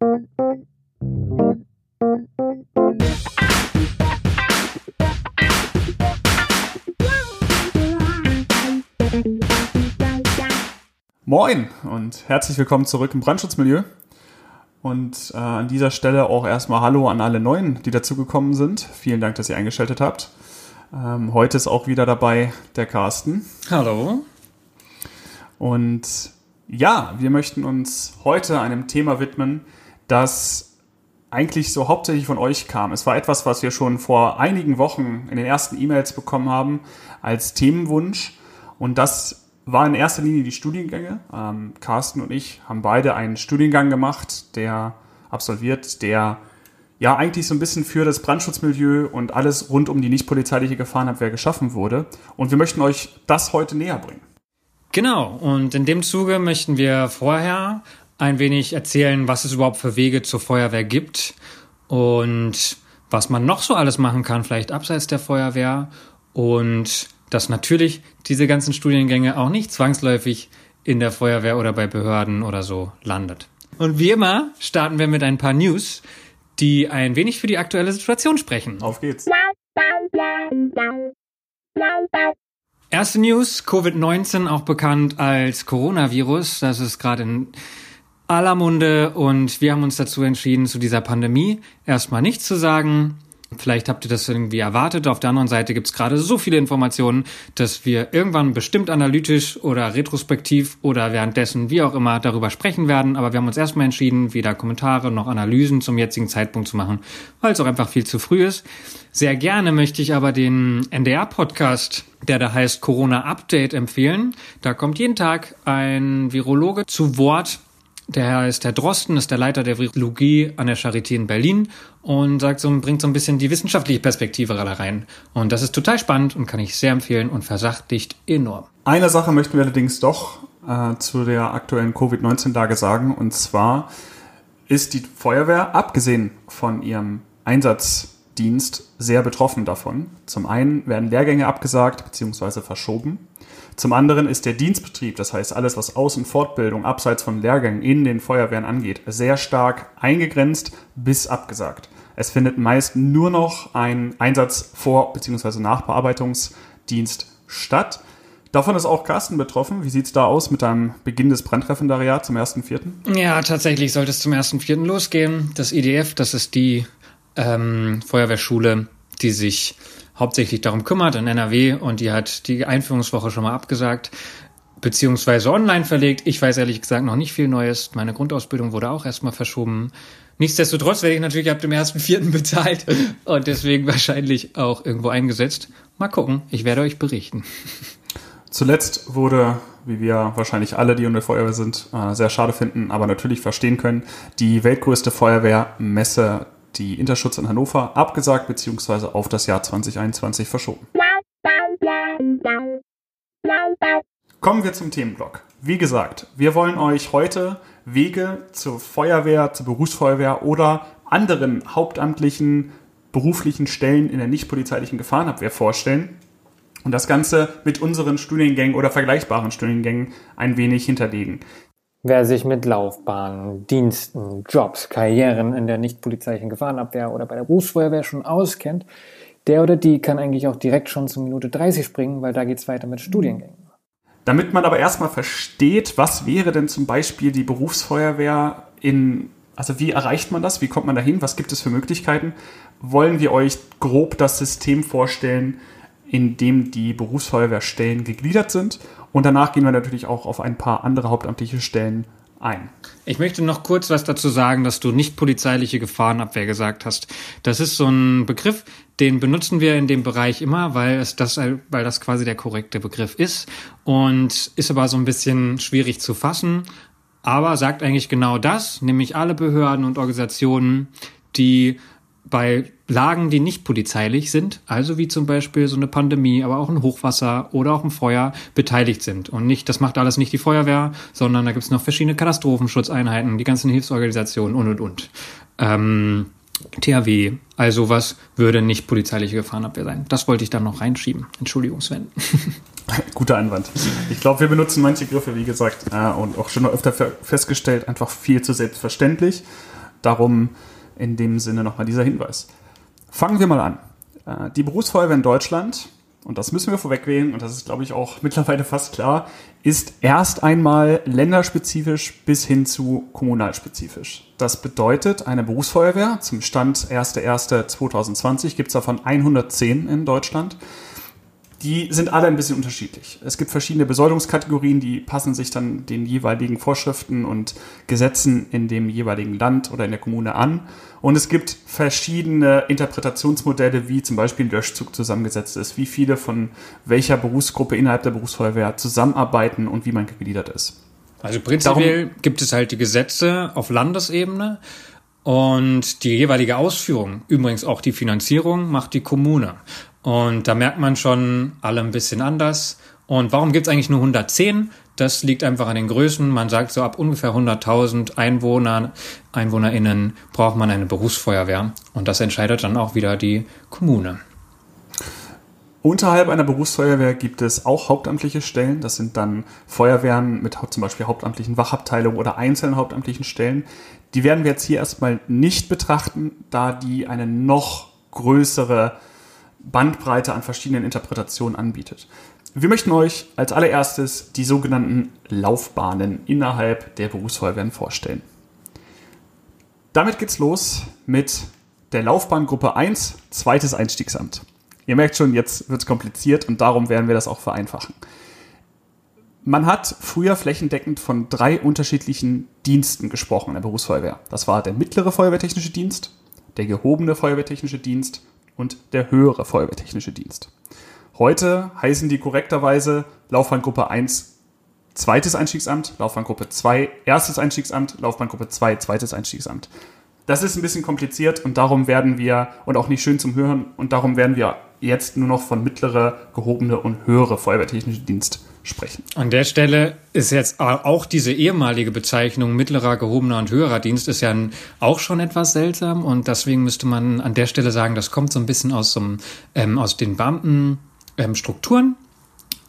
Moin und herzlich willkommen zurück im Brandschutzmilieu. Und äh, an dieser Stelle auch erstmal Hallo an alle Neuen, die dazugekommen sind. Vielen Dank, dass ihr eingeschaltet habt. Ähm, heute ist auch wieder dabei der Carsten. Hallo. Und ja, wir möchten uns heute einem Thema widmen, das eigentlich so hauptsächlich von euch kam. Es war etwas, was wir schon vor einigen Wochen in den ersten E-Mails bekommen haben als Themenwunsch. Und das war in erster Linie die Studiengänge. Ähm, Carsten und ich haben beide einen Studiengang gemacht, der absolviert, der ja eigentlich so ein bisschen für das Brandschutzmilieu und alles rund um die nicht polizeiliche Gefahrenabwehr geschaffen wurde. Und wir möchten euch das heute näher bringen. Genau, und in dem Zuge möchten wir vorher ein wenig erzählen, was es überhaupt für Wege zur Feuerwehr gibt und was man noch so alles machen kann, vielleicht abseits der Feuerwehr und dass natürlich diese ganzen Studiengänge auch nicht zwangsläufig in der Feuerwehr oder bei Behörden oder so landet. Und wie immer starten wir mit ein paar News, die ein wenig für die aktuelle Situation sprechen. Auf geht's. Erste News, Covid-19, auch bekannt als Coronavirus. Das ist gerade in aller Munde und wir haben uns dazu entschieden, zu dieser Pandemie erstmal nichts zu sagen. Vielleicht habt ihr das irgendwie erwartet. Auf der anderen Seite gibt es gerade so viele Informationen, dass wir irgendwann bestimmt analytisch oder retrospektiv oder währenddessen, wie auch immer, darüber sprechen werden. Aber wir haben uns erstmal entschieden, weder Kommentare noch Analysen zum jetzigen Zeitpunkt zu machen, weil es auch einfach viel zu früh ist. Sehr gerne möchte ich aber den NDR-Podcast, der da heißt Corona Update, empfehlen. Da kommt jeden Tag ein Virologe zu Wort, der ist Herr Drosten, ist der Leiter der Virologie an der Charité in Berlin und sagt so, bringt so ein bisschen die wissenschaftliche Perspektive da rein. Und das ist total spannend und kann ich sehr empfehlen und versachtigt enorm. Eine Sache möchten wir allerdings doch äh, zu der aktuellen Covid-19-Lage sagen. Und zwar ist die Feuerwehr, abgesehen von ihrem Einsatzdienst, sehr betroffen davon. Zum einen werden Lehrgänge abgesagt bzw. verschoben. Zum anderen ist der Dienstbetrieb, das heißt alles, was Aus- und Fortbildung abseits von Lehrgängen in den Feuerwehren angeht, sehr stark eingegrenzt bis abgesagt. Es findet meist nur noch ein Einsatz vor- bzw. Nachbearbeitungsdienst statt. Davon ist auch Carsten betroffen. Wie sieht es da aus mit deinem Beginn des Brandreferendariats zum 1.4.? Ja, tatsächlich sollte es zum 1.4. losgehen. Das IDF, das ist die ähm, Feuerwehrschule, die sich hauptsächlich darum kümmert in NRW und die hat die Einführungswoche schon mal abgesagt beziehungsweise online verlegt. Ich weiß ehrlich gesagt noch nicht viel Neues. Meine Grundausbildung wurde auch erstmal verschoben. Nichtsdestotrotz werde ich natürlich ab dem ersten Vierten bezahlt und deswegen wahrscheinlich auch irgendwo eingesetzt. Mal gucken, ich werde euch berichten. Zuletzt wurde, wie wir wahrscheinlich alle, die in der Feuerwehr sind, äh, sehr schade finden, aber natürlich verstehen können, die weltgrößte Feuerwehrmesse die Interschutz in Hannover abgesagt bzw. auf das Jahr 2021 verschoben. Kommen wir zum Themenblock. Wie gesagt, wir wollen euch heute Wege zur Feuerwehr, zur Berufsfeuerwehr oder anderen hauptamtlichen beruflichen Stellen in der nicht polizeilichen Gefahrenabwehr vorstellen und das Ganze mit unseren Studiengängen oder vergleichbaren Studiengängen ein wenig hinterlegen. Wer sich mit Laufbahnen, Diensten, Jobs, Karrieren in der nicht polizeilichen Gefahrenabwehr oder bei der Berufsfeuerwehr schon auskennt, der oder die kann eigentlich auch direkt schon zur Minute 30 springen, weil da geht's weiter mit Studiengängen. Damit man aber erstmal versteht, was wäre denn zum Beispiel die Berufsfeuerwehr in, also wie erreicht man das, wie kommt man dahin, was gibt es für Möglichkeiten, wollen wir euch grob das System vorstellen, in dem die Berufsfeuerwehrstellen gegliedert sind. Und danach gehen wir natürlich auch auf ein paar andere hauptamtliche Stellen ein. Ich möchte noch kurz was dazu sagen, dass du nicht polizeiliche Gefahrenabwehr gesagt hast. Das ist so ein Begriff, den benutzen wir in dem Bereich immer, weil es das, weil das quasi der korrekte Begriff ist und ist aber so ein bisschen schwierig zu fassen. Aber sagt eigentlich genau das, nämlich alle Behörden und Organisationen, die bei Lagen, die nicht polizeilich sind, also wie zum Beispiel so eine Pandemie, aber auch ein Hochwasser oder auch ein Feuer, beteiligt sind. Und nicht, das macht alles nicht die Feuerwehr, sondern da gibt es noch verschiedene Katastrophenschutzeinheiten, die ganzen Hilfsorganisationen und und und. Ähm, THW, also was würde nicht polizeiliche Gefahrenabwehr sein? Das wollte ich dann noch reinschieben. Entschuldigung, Sven. Guter Einwand. Ich glaube, wir benutzen manche Griffe, wie gesagt, äh, und auch schon öfter festgestellt, einfach viel zu selbstverständlich. Darum in dem Sinne nochmal dieser Hinweis. Fangen wir mal an. Äh, die Berufsfeuerwehr in Deutschland, und das müssen wir vorwegwählen, und das ist, glaube ich, auch mittlerweile fast klar, ist erst einmal länderspezifisch bis hin zu kommunalspezifisch. Das bedeutet, eine Berufsfeuerwehr zum Stand 1.1.2020 gibt es davon 110 in Deutschland die sind alle ein bisschen unterschiedlich. Es gibt verschiedene Besoldungskategorien, die passen sich dann den jeweiligen Vorschriften und Gesetzen in dem jeweiligen Land oder in der Kommune an. Und es gibt verschiedene Interpretationsmodelle, wie zum Beispiel ein Löschzug zusammengesetzt ist, wie viele von welcher Berufsgruppe innerhalb der Berufsfeuerwehr zusammenarbeiten und wie man gegliedert ist. Also prinzipiell Darum, gibt es halt die Gesetze auf Landesebene und die jeweilige Ausführung, übrigens auch die Finanzierung, macht die Kommune. Und da merkt man schon alle ein bisschen anders. Und warum gibt's eigentlich nur 110? Das liegt einfach an den Größen. Man sagt so ab ungefähr 100.000 Einwohnern, EinwohnerInnen braucht man eine Berufsfeuerwehr. Und das entscheidet dann auch wieder die Kommune. Unterhalb einer Berufsfeuerwehr gibt es auch hauptamtliche Stellen. Das sind dann Feuerwehren mit zum Beispiel hauptamtlichen Wachabteilungen oder einzelnen hauptamtlichen Stellen. Die werden wir jetzt hier erstmal nicht betrachten, da die eine noch größere Bandbreite an verschiedenen Interpretationen anbietet. Wir möchten euch als allererstes die sogenannten Laufbahnen innerhalb der Berufsfeuerwehren vorstellen. Damit geht's los mit der Laufbahngruppe 1, zweites Einstiegsamt. Ihr merkt schon, jetzt wird's kompliziert und darum werden wir das auch vereinfachen. Man hat früher flächendeckend von drei unterschiedlichen Diensten gesprochen in der Berufsfeuerwehr. Das war der mittlere Feuerwehrtechnische Dienst, der gehobene Feuerwehrtechnische Dienst und der höhere Feuerwehrtechnische Dienst. Heute heißen die korrekterweise Laufbahngruppe 1 zweites Einstiegsamt, Laufbahngruppe 2 erstes Einstiegsamt, Laufbahngruppe 2 zweites Einstiegsamt. Das ist ein bisschen kompliziert und darum werden wir, und auch nicht schön zum Hören, und darum werden wir jetzt nur noch von mittlere, gehobene und höhere Feuerwehrtechnische Dienst sprechen. An der Stelle ist jetzt auch diese ehemalige Bezeichnung mittlerer, gehobener und höherer Dienst ist ja auch schon etwas seltsam und deswegen müsste man an der Stelle sagen, das kommt so ein bisschen aus, so, ähm, aus den Beamtenstrukturen. Ähm,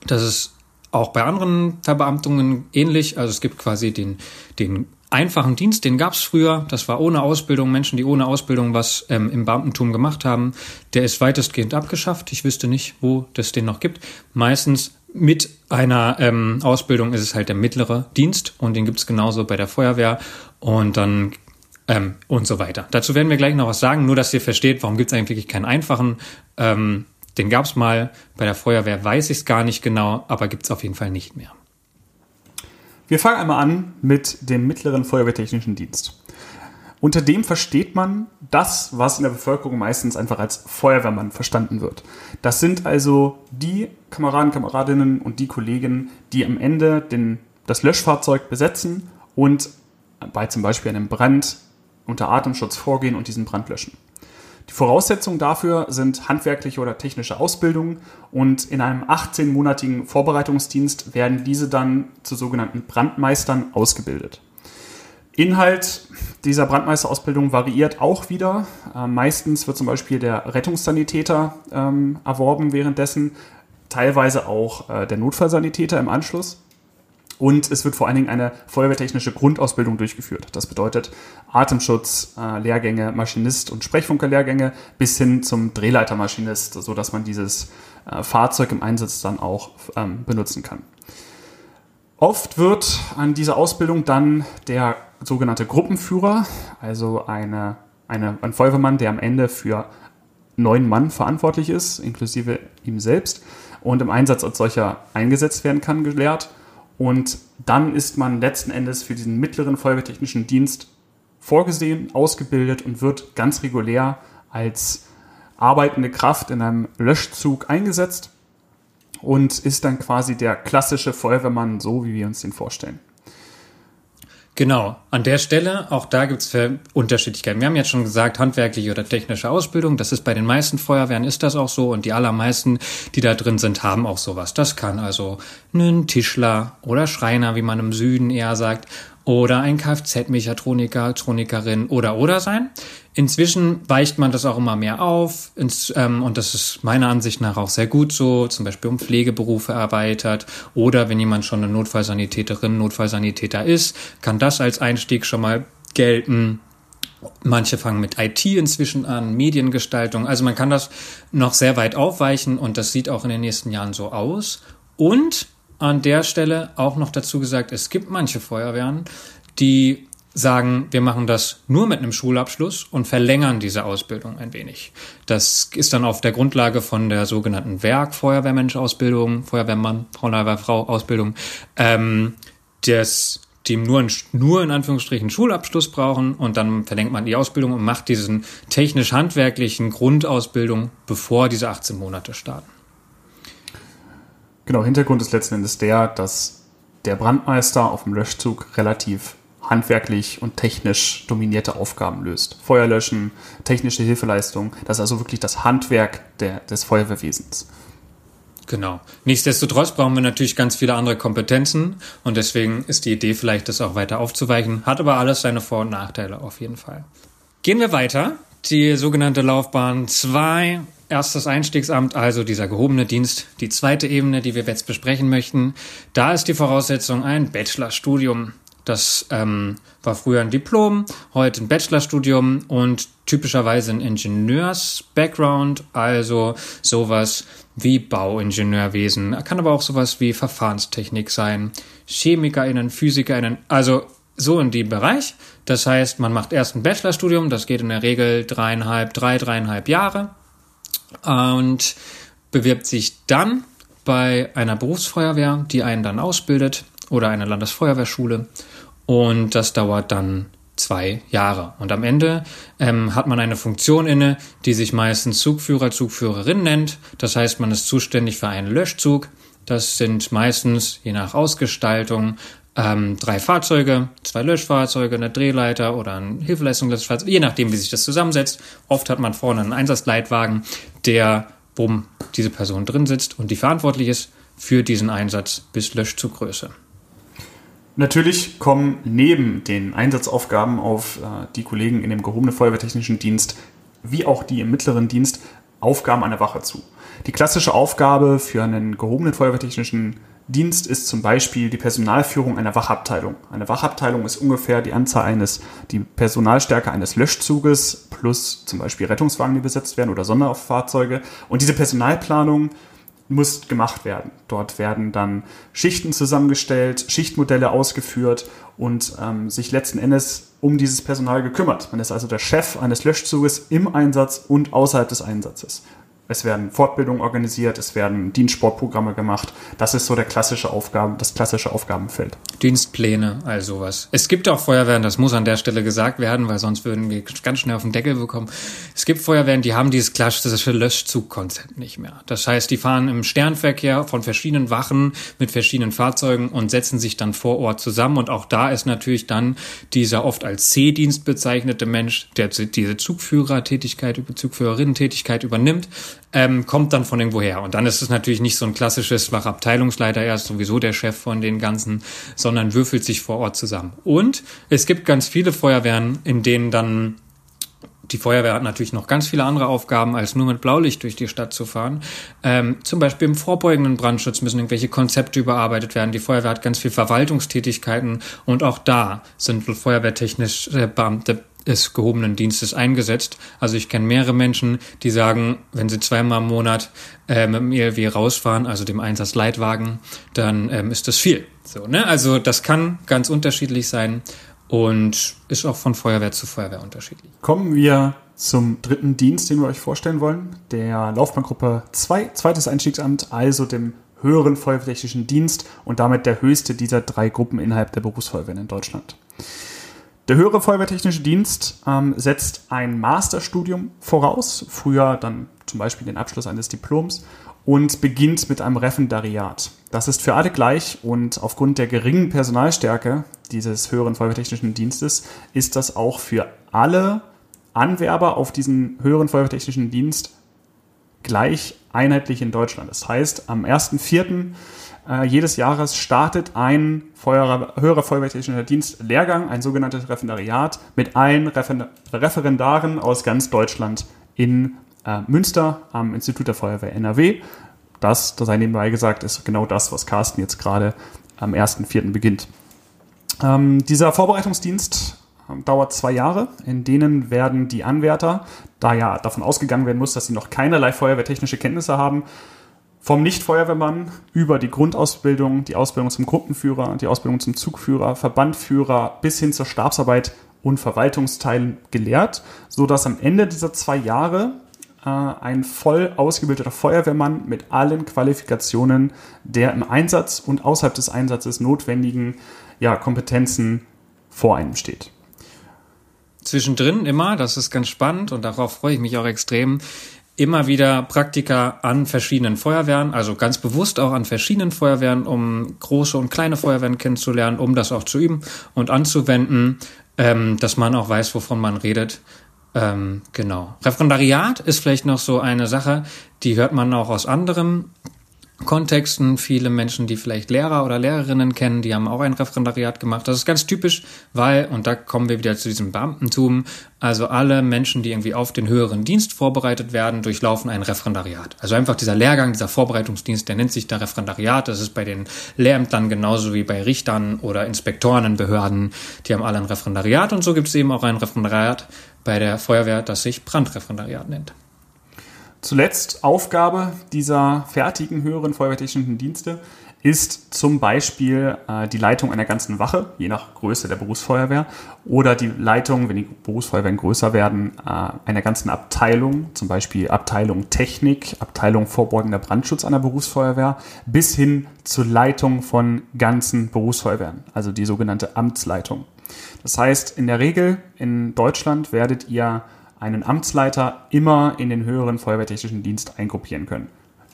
das ist auch bei anderen Verbeamtungen ähnlich. Also es gibt quasi den, den einfachen Dienst, den gab es früher. Das war ohne Ausbildung. Menschen, die ohne Ausbildung was ähm, im Beamtentum gemacht haben, der ist weitestgehend abgeschafft. Ich wüsste nicht, wo das den noch gibt. Meistens mit einer ähm, Ausbildung ist es halt der mittlere Dienst und den gibt es genauso bei der Feuerwehr und dann ähm, und so weiter. Dazu werden wir gleich noch was sagen, nur dass ihr versteht, warum gibt es eigentlich keinen einfachen. Ähm, den gab es mal, bei der Feuerwehr weiß ich es gar nicht genau, aber gibt es auf jeden Fall nicht mehr. Wir fangen einmal an mit dem mittleren Feuerwehrtechnischen Dienst. Unter dem versteht man das, was in der Bevölkerung meistens einfach als Feuerwehrmann verstanden wird. Das sind also die Kameraden, Kameradinnen und die Kollegen, die am Ende den, das Löschfahrzeug besetzen und bei zum Beispiel einem Brand unter Atemschutz vorgehen und diesen Brand löschen. Die Voraussetzungen dafür sind handwerkliche oder technische Ausbildung und in einem 18-monatigen Vorbereitungsdienst werden diese dann zu sogenannten Brandmeistern ausgebildet. Inhalt dieser Brandmeisterausbildung variiert auch wieder. Äh, meistens wird zum Beispiel der Rettungssanitäter ähm, erworben währenddessen, teilweise auch äh, der Notfallsanitäter im Anschluss. Und es wird vor allen Dingen eine feuerwehrtechnische Grundausbildung durchgeführt. Das bedeutet Atemschutz, äh, Lehrgänge, Maschinist- und Sprechfunkerlehrgänge bis hin zum Drehleitermaschinist, sodass man dieses äh, Fahrzeug im Einsatz dann auch ähm, benutzen kann. Oft wird an dieser Ausbildung dann der sogenannte Gruppenführer, also eine, eine, ein Feuerwehrmann, der am Ende für neun Mann verantwortlich ist, inklusive ihm selbst, und im Einsatz als solcher eingesetzt werden kann, gelehrt. Und dann ist man letzten Endes für diesen mittleren Feuerwehrtechnischen Dienst vorgesehen, ausgebildet und wird ganz regulär als arbeitende Kraft in einem Löschzug eingesetzt und ist dann quasi der klassische Feuerwehrmann, so wie wir uns den vorstellen. Genau, an der Stelle, auch da gibt es Unterschiedlichkeiten. Wir haben jetzt schon gesagt, handwerkliche oder technische Ausbildung, das ist bei den meisten Feuerwehren ist das auch so und die allermeisten, die da drin sind, haben auch sowas. Das kann also ein Tischler oder Schreiner, wie man im Süden eher sagt, oder ein Kfz-Mechatroniker, Tronikerin oder oder sein. Inzwischen weicht man das auch immer mehr auf ins, ähm, und das ist meiner Ansicht nach auch sehr gut so, zum Beispiel um Pflegeberufe erweitert oder wenn jemand schon eine Notfallsanitäterin, Notfallsanitäter ist, kann das als Einstieg schon mal gelten. Manche fangen mit IT inzwischen an, Mediengestaltung. Also man kann das noch sehr weit aufweichen und das sieht auch in den nächsten Jahren so aus. Und an der Stelle auch noch dazu gesagt, es gibt manche Feuerwehren, die sagen, wir machen das nur mit einem Schulabschluss und verlängern diese Ausbildung ein wenig. Das ist dann auf der Grundlage von der sogenannten Werk Feuerwehrmensch-Ausbildung, Feuerwehrmann, Feuerwehrfrau Ausbildung, ähm, das die nur, nur in Anführungsstrichen Schulabschluss brauchen und dann verlängert man die Ausbildung und macht diesen technisch-handwerklichen Grundausbildung, bevor diese 18 Monate starten. Genau, Hintergrund ist letzten Endes der, dass der Brandmeister auf dem Löschzug relativ handwerklich und technisch dominierte Aufgaben löst. Feuerlöschen, technische Hilfeleistung, das ist also wirklich das Handwerk der, des Feuerwehrwesens. Genau. Nichtsdestotrotz brauchen wir natürlich ganz viele andere Kompetenzen und deswegen ist die Idee vielleicht, das auch weiter aufzuweichen. Hat aber alles seine Vor- und Nachteile auf jeden Fall. Gehen wir weiter. Die sogenannte Laufbahn 2, erstes Einstiegsamt, also dieser gehobene Dienst, die zweite Ebene, die wir jetzt besprechen möchten. Da ist die Voraussetzung ein Bachelorstudium. Das ähm, war früher ein Diplom, heute ein Bachelorstudium und typischerweise ein Ingenieurs-Background, also sowas wie Bauingenieurwesen, kann aber auch sowas wie Verfahrenstechnik sein, ChemikerInnen, PhysikerInnen, also so in dem Bereich. Das heißt, man macht erst ein Bachelorstudium, das geht in der Regel dreieinhalb, drei, dreieinhalb Jahre und bewirbt sich dann bei einer Berufsfeuerwehr, die einen dann ausbildet oder einer Landesfeuerwehrschule und das dauert dann zwei Jahre. Und am Ende ähm, hat man eine Funktion inne, die sich meistens Zugführer, Zugführerin nennt. Das heißt, man ist zuständig für einen Löschzug. Das sind meistens, je nach Ausgestaltung, ähm, drei Fahrzeuge, zwei Löschfahrzeuge, eine Drehleiter oder ein Hilfeleistungslöschfahrzeug, je nachdem, wie sich das zusammensetzt. Oft hat man vorne einen Einsatzleitwagen, der, wo diese Person drin sitzt und die verantwortlich ist für diesen Einsatz bis Löschzuggröße. Natürlich kommen neben den Einsatzaufgaben auf äh, die Kollegen in dem gehobenen Feuerwehrtechnischen Dienst wie auch die im mittleren Dienst Aufgaben an der Wache zu. Die klassische Aufgabe für einen gehobenen Feuerwehrtechnischen Dienst ist zum Beispiel die Personalführung einer Wachabteilung. Eine Wachabteilung ist ungefähr die Anzahl eines, die Personalstärke eines Löschzuges plus zum Beispiel Rettungswagen, die besetzt werden oder Sonderfahrzeuge. Und diese Personalplanung muss gemacht werden. Dort werden dann Schichten zusammengestellt, Schichtmodelle ausgeführt und ähm, sich letzten Endes um dieses Personal gekümmert. Man ist also der Chef eines Löschzuges im Einsatz und außerhalb des Einsatzes. Es werden Fortbildungen organisiert, es werden Dienstsportprogramme gemacht. Das ist so der klassische Aufgaben, das klassische Aufgabenfeld. Dienstpläne, also was. Es gibt auch Feuerwehren, das muss an der Stelle gesagt werden, weil sonst würden wir ganz schnell auf den Deckel bekommen. Es gibt Feuerwehren, die haben dieses klassische Löschzugkonzept nicht mehr. Das heißt, die fahren im Sternverkehr von verschiedenen Wachen mit verschiedenen Fahrzeugen und setzen sich dann vor Ort zusammen. Und auch da ist natürlich dann dieser oft als C-Dienst bezeichnete Mensch, der diese Zugführertätigkeit, Zugführerinnen-Tätigkeit übernimmt, ähm, kommt dann von irgendwoher. Und dann ist es natürlich nicht so ein klassisches Wachabteilungsleiter, er ist sowieso der Chef von den ganzen, sondern würfelt sich vor Ort zusammen. Und es gibt ganz viele Feuerwehren, in denen dann die Feuerwehr hat natürlich noch ganz viele andere Aufgaben, als nur mit Blaulicht durch die Stadt zu fahren. Ähm, zum Beispiel im vorbeugenden Brandschutz müssen irgendwelche Konzepte überarbeitet werden. Die Feuerwehr hat ganz viel Verwaltungstätigkeiten und auch da sind feuerwehrtechnisch äh, Beamte des gehobenen Dienstes eingesetzt. Also ich kenne mehrere Menschen, die sagen, wenn sie zweimal im Monat äh, mit dem ELW rausfahren, also dem Einsatzleitwagen, dann ähm, ist das viel. So, ne? Also das kann ganz unterschiedlich sein und ist auch von Feuerwehr zu Feuerwehr unterschiedlich. Kommen wir zum dritten Dienst, den wir euch vorstellen wollen, der Laufbahngruppe 2, zweites Einstiegsamt, also dem höheren Feuerwehrtechnischen Dienst und damit der höchste dieser drei Gruppen innerhalb der Berufsfeuerwehren in Deutschland. Der höhere Feuerwehrtechnische Dienst ähm, setzt ein Masterstudium voraus, früher dann zum Beispiel den Abschluss eines Diploms und beginnt mit einem Referendariat. Das ist für alle gleich und aufgrund der geringen Personalstärke dieses höheren Feuerwehrtechnischen Dienstes ist das auch für alle Anwerber auf diesen höheren Feuerwehrtechnischen Dienst gleich einheitlich in Deutschland. Das heißt, am 1.4 äh, jedes Jahres startet ein Feuer, höherer Feuerwehrtechnischer Dienst Lehrgang, ein sogenanntes Referendariat, mit allen Refer Referendaren aus ganz Deutschland in äh, Münster am Institut der Feuerwehr NRW. Das, das sei nebenbei gesagt, ist genau das, was Carsten jetzt gerade am 1.4. beginnt. Ähm, dieser Vorbereitungsdienst dauert zwei Jahre. In denen werden die Anwärter, da ja davon ausgegangen werden muss, dass sie noch keinerlei feuerwehrtechnische Kenntnisse haben, vom Nicht-Feuerwehrmann über die Grundausbildung, die Ausbildung zum Gruppenführer, die Ausbildung zum Zugführer, Verbandführer bis hin zur Stabsarbeit und Verwaltungsteilen gelehrt, so dass am Ende dieser zwei Jahre äh, ein voll ausgebildeter Feuerwehrmann mit allen Qualifikationen der im Einsatz und außerhalb des Einsatzes notwendigen ja, Kompetenzen vor einem steht. Zwischendrin immer, das ist ganz spannend und darauf freue ich mich auch extrem, immer wieder Praktika an verschiedenen Feuerwehren, also ganz bewusst auch an verschiedenen Feuerwehren, um große und kleine Feuerwehren kennenzulernen, um das auch zu üben und anzuwenden, ähm, dass man auch weiß, wovon man redet. Ähm, genau. Referendariat ist vielleicht noch so eine Sache, die hört man auch aus anderem Kontexten. Viele Menschen, die vielleicht Lehrer oder Lehrerinnen kennen, die haben auch ein Referendariat gemacht. Das ist ganz typisch, weil, und da kommen wir wieder zu diesem Beamtentum, also alle Menschen, die irgendwie auf den höheren Dienst vorbereitet werden, durchlaufen ein Referendariat. Also einfach dieser Lehrgang, dieser Vorbereitungsdienst, der nennt sich da Referendariat. Das ist bei den Lehrämtern genauso wie bei Richtern oder Inspektoren in Behörden. Die haben alle ein Referendariat und so gibt es eben auch ein Referendariat bei der Feuerwehr, das sich Brandreferendariat nennt. Zuletzt Aufgabe dieser fertigen höheren feuerwehrtechnischen Dienste ist zum Beispiel äh, die Leitung einer ganzen Wache, je nach Größe der Berufsfeuerwehr, oder die Leitung, wenn die Berufsfeuerwehren größer werden, äh, einer ganzen Abteilung, zum Beispiel Abteilung Technik, Abteilung vorbeugender Brandschutz einer Berufsfeuerwehr, bis hin zur Leitung von ganzen Berufsfeuerwehren, also die sogenannte Amtsleitung. Das heißt, in der Regel in Deutschland werdet ihr einen Amtsleiter immer in den höheren feuerwehrtechnischen Dienst eingruppieren können.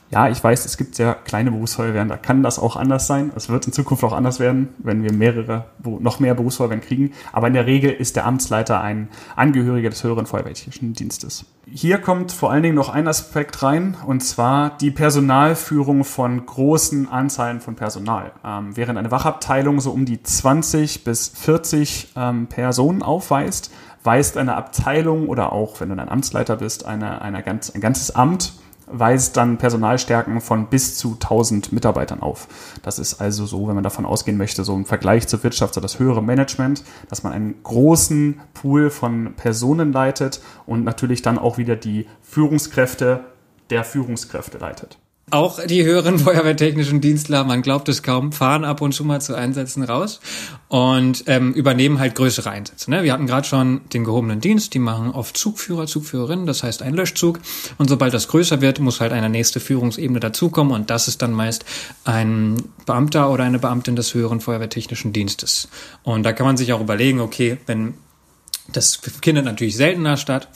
Ja, ich weiß, es gibt sehr kleine Berufsfeuerwehren, da kann das auch anders sein. Es wird in Zukunft auch anders werden, wenn wir mehrere, noch mehr Berufsfeuerwehren kriegen. Aber in der Regel ist der Amtsleiter ein Angehöriger des höheren feuerwehrtechnischen Dienstes. Hier kommt vor allen Dingen noch ein Aspekt rein, und zwar die Personalführung von großen Anzahlen von Personal. Ähm, während eine Wachabteilung so um die 20 bis 40 ähm, Personen aufweist, weist eine Abteilung oder auch, wenn du ein Amtsleiter bist, eine, eine ganz, ein ganzes Amt weist dann Personalstärken von bis zu 1000 Mitarbeitern auf. Das ist also so, wenn man davon ausgehen möchte, so im Vergleich zur Wirtschaft, so das höhere Management, dass man einen großen Pool von Personen leitet und natürlich dann auch wieder die Führungskräfte der Führungskräfte leitet. Auch die höheren feuerwehrtechnischen Dienstler, man glaubt es kaum, fahren ab und zu mal zu Einsätzen raus und ähm, übernehmen halt größere Einsätze. Ne? Wir hatten gerade schon den gehobenen Dienst, die machen oft Zugführer, Zugführerinnen, das heißt ein Löschzug. Und sobald das größer wird, muss halt eine nächste Führungsebene dazukommen und das ist dann meist ein Beamter oder eine Beamtin des höheren feuerwehrtechnischen Dienstes. Und da kann man sich auch überlegen, okay, wenn das findet natürlich seltener statt,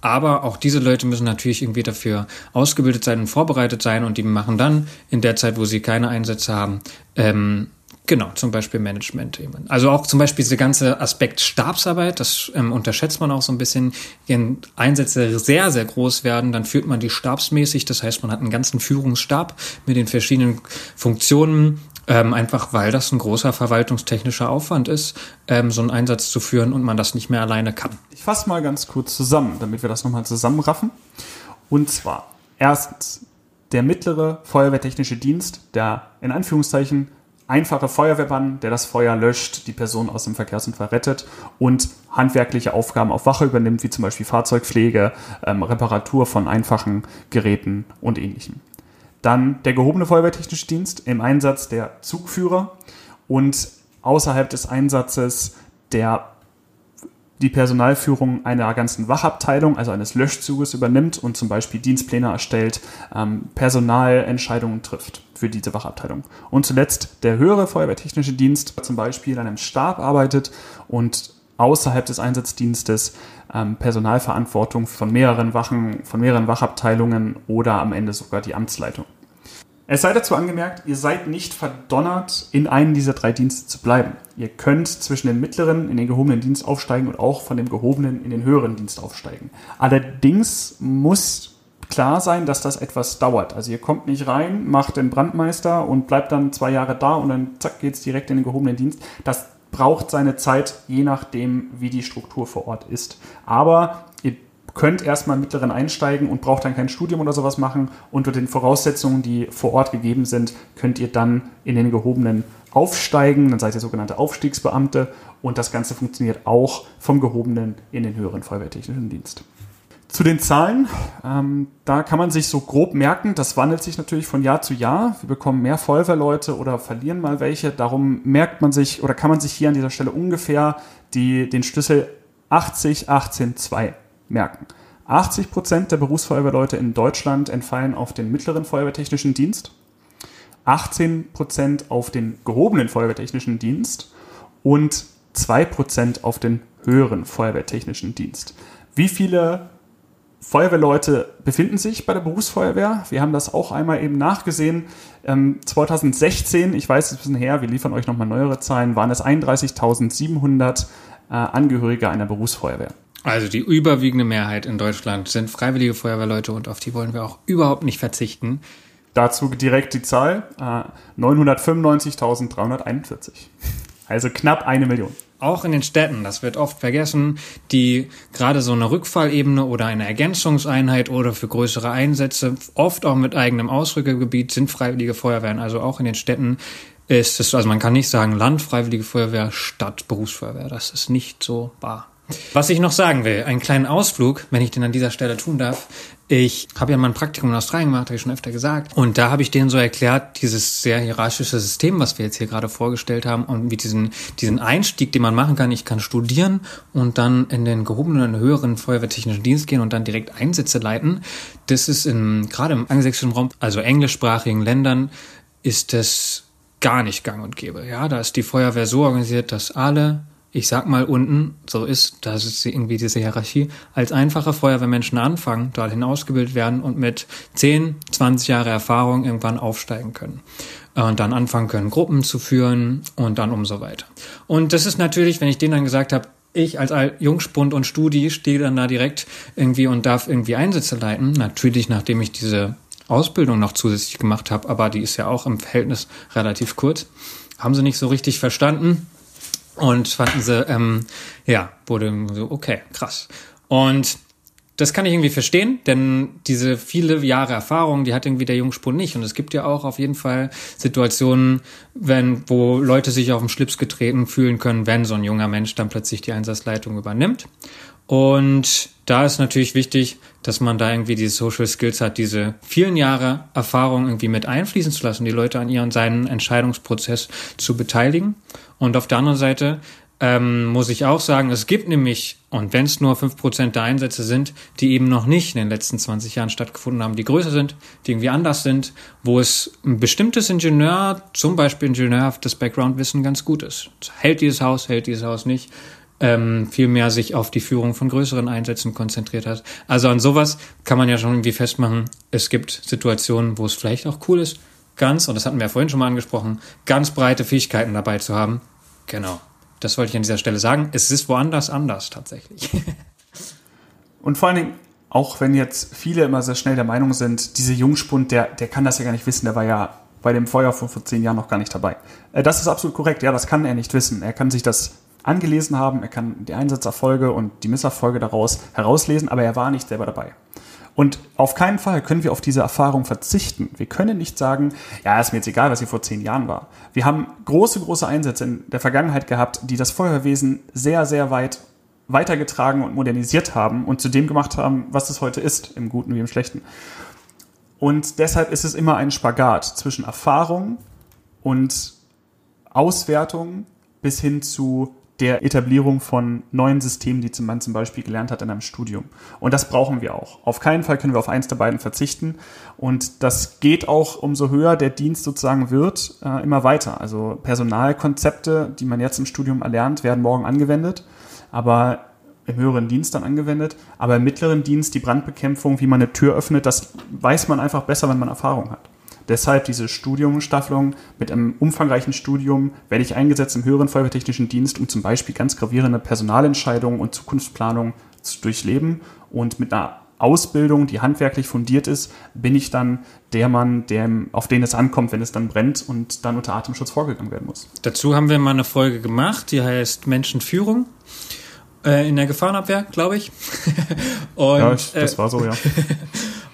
aber auch diese Leute müssen natürlich irgendwie dafür ausgebildet sein und vorbereitet sein und die machen dann in der Zeit, wo sie keine Einsätze haben, ähm, Genau, zum Beispiel Management-Themen. Also auch zum Beispiel dieser ganze Aspekt Stabsarbeit, das ähm, unterschätzt man auch so ein bisschen. Wenn Einsätze sehr, sehr groß werden, dann führt man die stabsmäßig. Das heißt, man hat einen ganzen Führungsstab mit den verschiedenen Funktionen ähm, einfach weil das ein großer verwaltungstechnischer Aufwand ist, ähm, so einen Einsatz zu führen und man das nicht mehr alleine kann. Ich fasse mal ganz kurz zusammen, damit wir das nochmal zusammenraffen. Und zwar, erstens, der mittlere feuerwehrtechnische Dienst, der in Anführungszeichen einfache Feuerwehrmann, der das Feuer löscht, die Person aus dem Verkehrsunfall rettet und handwerkliche Aufgaben auf Wache übernimmt, wie zum Beispiel Fahrzeugpflege, ähm, Reparatur von einfachen Geräten und ähnlichem. Dann der gehobene Feuerwehrtechnische Dienst im Einsatz der Zugführer und außerhalb des Einsatzes der die Personalführung einer ganzen Wachabteilung, also eines Löschzuges übernimmt und zum Beispiel Dienstpläne erstellt, ähm, Personalentscheidungen trifft für diese Wachabteilung. Und zuletzt der höhere Feuerwehrtechnische Dienst, zum Beispiel an einem Stab arbeitet und außerhalb des Einsatzdienstes ähm, Personalverantwortung von mehreren Wachen, von mehreren Wachabteilungen oder am Ende sogar die Amtsleitung. Es sei dazu angemerkt, ihr seid nicht verdonnert, in einen dieser drei Dienste zu bleiben. Ihr könnt zwischen den mittleren in den gehobenen Dienst aufsteigen und auch von dem gehobenen in den höheren Dienst aufsteigen. Allerdings muss klar sein, dass das etwas dauert. Also ihr kommt nicht rein, macht den Brandmeister und bleibt dann zwei Jahre da und dann zack geht's direkt in den gehobenen Dienst. Das braucht seine Zeit, je nachdem, wie die Struktur vor Ort ist. Aber ihr könnt erstmal im mittleren einsteigen und braucht dann kein Studium oder sowas machen. Unter den Voraussetzungen, die vor Ort gegeben sind, könnt ihr dann in den gehobenen aufsteigen. Dann seid ihr sogenannte Aufstiegsbeamte und das Ganze funktioniert auch vom gehobenen in den höheren Feuerwehrtechnischen Dienst. Zu den Zahlen, ähm, da kann man sich so grob merken, das wandelt sich natürlich von Jahr zu Jahr. Wir bekommen mehr Feuerwehrleute oder verlieren mal welche. Darum merkt man sich oder kann man sich hier an dieser Stelle ungefähr die, den Schlüssel 80, 18, 2 merken. 80 Prozent der Berufsfeuerwehrleute in Deutschland entfallen auf den mittleren Feuerwehrtechnischen Dienst, 18 Prozent auf den gehobenen Feuerwehrtechnischen Dienst und 2 Prozent auf den höheren Feuerwehrtechnischen Dienst. Wie viele Feuerwehrleute befinden sich bei der Berufsfeuerwehr. Wir haben das auch einmal eben nachgesehen. 2016, ähm, ich weiß, es ist ein bisschen her, wir liefern euch nochmal neuere Zahlen, waren es 31.700 äh, Angehörige einer Berufsfeuerwehr. Also die überwiegende Mehrheit in Deutschland sind freiwillige Feuerwehrleute und auf die wollen wir auch überhaupt nicht verzichten. Dazu direkt die Zahl, äh, 995.341. Also knapp eine Million auch in den Städten, das wird oft vergessen, die gerade so eine Rückfallebene oder eine Ergänzungseinheit oder für größere Einsätze, oft auch mit eigenem Ausrückegebiet, sind freiwillige Feuerwehren. Also auch in den Städten ist es, also man kann nicht sagen Land, freiwillige Feuerwehr, Stadt, Berufsfeuerwehr. Das ist nicht so wahr. Was ich noch sagen will, einen kleinen Ausflug, wenn ich den an dieser Stelle tun darf. Ich habe ja mal ein Praktikum in Australien gemacht, habe ich schon öfter gesagt. Und da habe ich denen so erklärt, dieses sehr hierarchische System, was wir jetzt hier gerade vorgestellt haben und wie diesen, diesen Einstieg, den man machen kann. Ich kann studieren und dann in den gehobenen, höheren Feuerwehrtechnischen Dienst gehen und dann direkt Einsätze leiten. Das ist in, gerade im angelsächsischen Raum, also englischsprachigen Ländern, ist das gar nicht gang und gäbe. Ja, da ist die Feuerwehr so organisiert, dass alle ich sag mal unten, so ist, das ist irgendwie diese Hierarchie, als einfache Feuerwehrmenschen anfangen, dorthin ausgebildet werden und mit 10, 20 Jahre Erfahrung irgendwann aufsteigen können. Und dann anfangen können, Gruppen zu führen und dann umso weiter. Und das ist natürlich, wenn ich denen dann gesagt habe, ich als Jungspund und Studi stehe dann da direkt irgendwie und darf irgendwie Einsätze leiten. Natürlich, nachdem ich diese Ausbildung noch zusätzlich gemacht habe, aber die ist ja auch im Verhältnis relativ kurz. Haben sie nicht so richtig verstanden und fanden sie, ähm, ja, wurde so, okay, krass. Und das kann ich irgendwie verstehen, denn diese viele Jahre Erfahrung, die hat irgendwie der Jungspur nicht. Und es gibt ja auch auf jeden Fall Situationen, wenn, wo Leute sich auf den Schlips getreten fühlen können, wenn so ein junger Mensch dann plötzlich die Einsatzleitung übernimmt. Und da ist natürlich wichtig, dass man da irgendwie diese Social Skills hat, diese vielen Jahre Erfahrung irgendwie mit einfließen zu lassen, die Leute an ihren seinen Entscheidungsprozess zu beteiligen. Und auf der anderen Seite ähm, muss ich auch sagen, es gibt nämlich, und wenn es nur fünf Prozent der Einsätze sind, die eben noch nicht in den letzten 20 Jahren stattgefunden haben, die größer sind, die irgendwie anders sind, wo es ein bestimmtes Ingenieur, zum Beispiel ingenieurhaftes Background-Wissen ganz gut ist. Hält dieses Haus, hält dieses Haus nicht, ähm, vielmehr sich auf die Führung von größeren Einsätzen konzentriert hat. Also an sowas kann man ja schon irgendwie festmachen, es gibt Situationen, wo es vielleicht auch cool ist, ganz, und das hatten wir ja vorhin schon mal angesprochen, ganz breite Fähigkeiten dabei zu haben. Genau. Das wollte ich an dieser Stelle sagen. Es ist woanders anders tatsächlich. und vor allen Dingen, auch wenn jetzt viele immer sehr schnell der Meinung sind, diese Jungspund, der, der kann das ja gar nicht wissen, der war ja bei dem Feuer von vor zehn Jahren noch gar nicht dabei. Äh, das ist absolut korrekt, ja, das kann er nicht wissen. Er kann sich das angelesen haben, er kann die Einsatzerfolge und die Misserfolge daraus herauslesen, aber er war nicht selber dabei. Und auf keinen Fall können wir auf diese Erfahrung verzichten. Wir können nicht sagen, ja, ist mir jetzt egal, was hier vor zehn Jahren war. Wir haben große, große Einsätze in der Vergangenheit gehabt, die das Feuerwehrwesen sehr, sehr weit weitergetragen und modernisiert haben und zu dem gemacht haben, was es heute ist, im Guten wie im Schlechten. Und deshalb ist es immer ein Spagat zwischen Erfahrung und Auswertung bis hin zu der Etablierung von neuen Systemen, die man zum Beispiel gelernt hat in einem Studium. Und das brauchen wir auch. Auf keinen Fall können wir auf eins der beiden verzichten. Und das geht auch, umso höher der Dienst sozusagen wird, äh, immer weiter. Also Personalkonzepte, die man jetzt im Studium erlernt, werden morgen angewendet, aber im höheren Dienst dann angewendet. Aber im mittleren Dienst die Brandbekämpfung, wie man eine Tür öffnet, das weiß man einfach besser, wenn man Erfahrung hat. Deshalb diese Studiumstaffelung mit einem umfangreichen Studium werde ich eingesetzt im höheren Feuerwehrtechnischen Dienst, um zum Beispiel ganz gravierende Personalentscheidungen und Zukunftsplanung zu durchleben. Und mit einer Ausbildung, die handwerklich fundiert ist, bin ich dann der Mann, der, auf den es ankommt, wenn es dann brennt und dann unter Atemschutz vorgegangen werden muss. Dazu haben wir mal eine Folge gemacht, die heißt Menschenführung. äh, in der Gefahrenabwehr, glaube ich. und, ja, ich, das äh, war so, ja.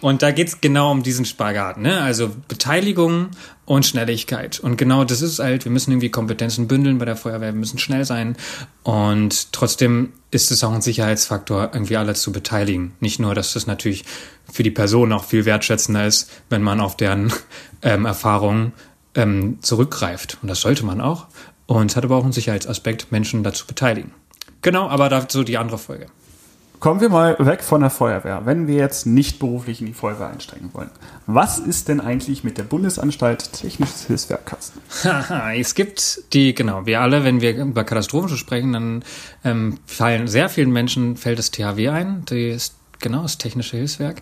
und da geht's genau um diesen Spagat, ne? Also Beteiligung und Schnelligkeit. Und genau das ist halt, wir müssen irgendwie Kompetenzen bündeln bei der Feuerwehr, wir müssen schnell sein. Und trotzdem ist es auch ein Sicherheitsfaktor, irgendwie alle zu beteiligen. Nicht nur, dass das natürlich für die Person auch viel wertschätzender ist, wenn man auf deren ähm, Erfahrungen ähm, zurückgreift. Und das sollte man auch. Und es hat aber auch einen Sicherheitsaspekt, Menschen dazu beteiligen. Genau, aber dazu die andere Folge. Kommen wir mal weg von der Feuerwehr, wenn wir jetzt nicht beruflich in die Feuerwehr einsteigen wollen. Was ist denn eigentlich mit der Bundesanstalt Technisches Hilfswerk es gibt die, genau, wir alle, wenn wir über Katastrophenschutz sprechen, dann ähm, fallen sehr vielen Menschen, fällt das THW ein, die genau, das Technische Hilfswerk.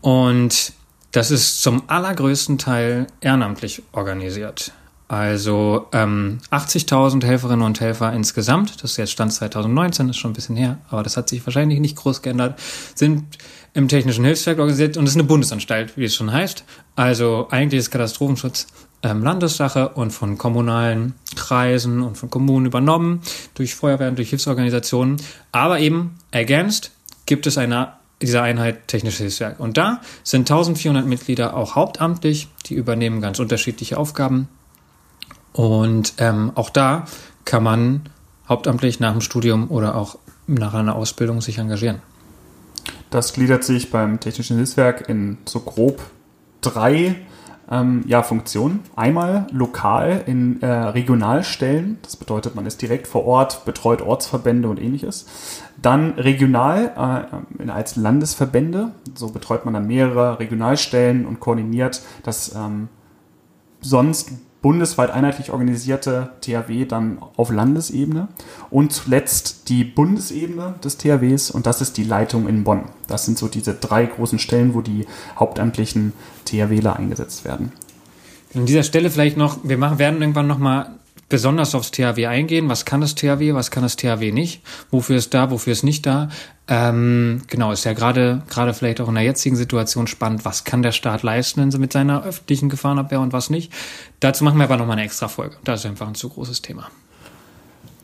Und das ist zum allergrößten Teil ehrenamtlich organisiert. Also ähm, 80.000 Helferinnen und Helfer insgesamt, das ist jetzt Stand 2019, ist schon ein bisschen her, aber das hat sich wahrscheinlich nicht groß geändert, sind im Technischen Hilfswerk organisiert und es ist eine Bundesanstalt, wie es schon heißt. Also eigentlich ist Katastrophenschutz ähm, Landessache und von kommunalen Kreisen und von Kommunen übernommen, durch Feuerwehren, durch Hilfsorganisationen. Aber eben ergänzt gibt es eine dieser Einheit Technisches Hilfswerk. Und da sind 1400 Mitglieder auch hauptamtlich, die übernehmen ganz unterschiedliche Aufgaben und ähm, auch da kann man hauptamtlich nach dem Studium oder auch nach einer Ausbildung sich engagieren. Das gliedert sich beim Technischen Hilfswerk in so grob drei ähm, ja, Funktionen. Einmal lokal in äh, Regionalstellen, das bedeutet, man ist direkt vor Ort, betreut Ortsverbände und ähnliches. Dann regional äh, als Landesverbände, so betreut man dann mehrere Regionalstellen und koordiniert das ähm, sonst bundesweit einheitlich organisierte THW dann auf Landesebene und zuletzt die Bundesebene des THWs und das ist die Leitung in Bonn. Das sind so diese drei großen Stellen, wo die hauptamtlichen THWler eingesetzt werden. An dieser Stelle vielleicht noch, wir machen, werden irgendwann nochmal besonders aufs THW eingehen. Was kann das THW, was kann das THW nicht? Wofür ist da, wofür ist nicht da? Ähm, genau, ist ja gerade gerade vielleicht auch in der jetzigen Situation spannend. Was kann der Staat leisten mit seiner öffentlichen Gefahrenabwehr und was nicht? Dazu machen wir aber nochmal eine extra Folge. Das ist einfach ein zu großes Thema.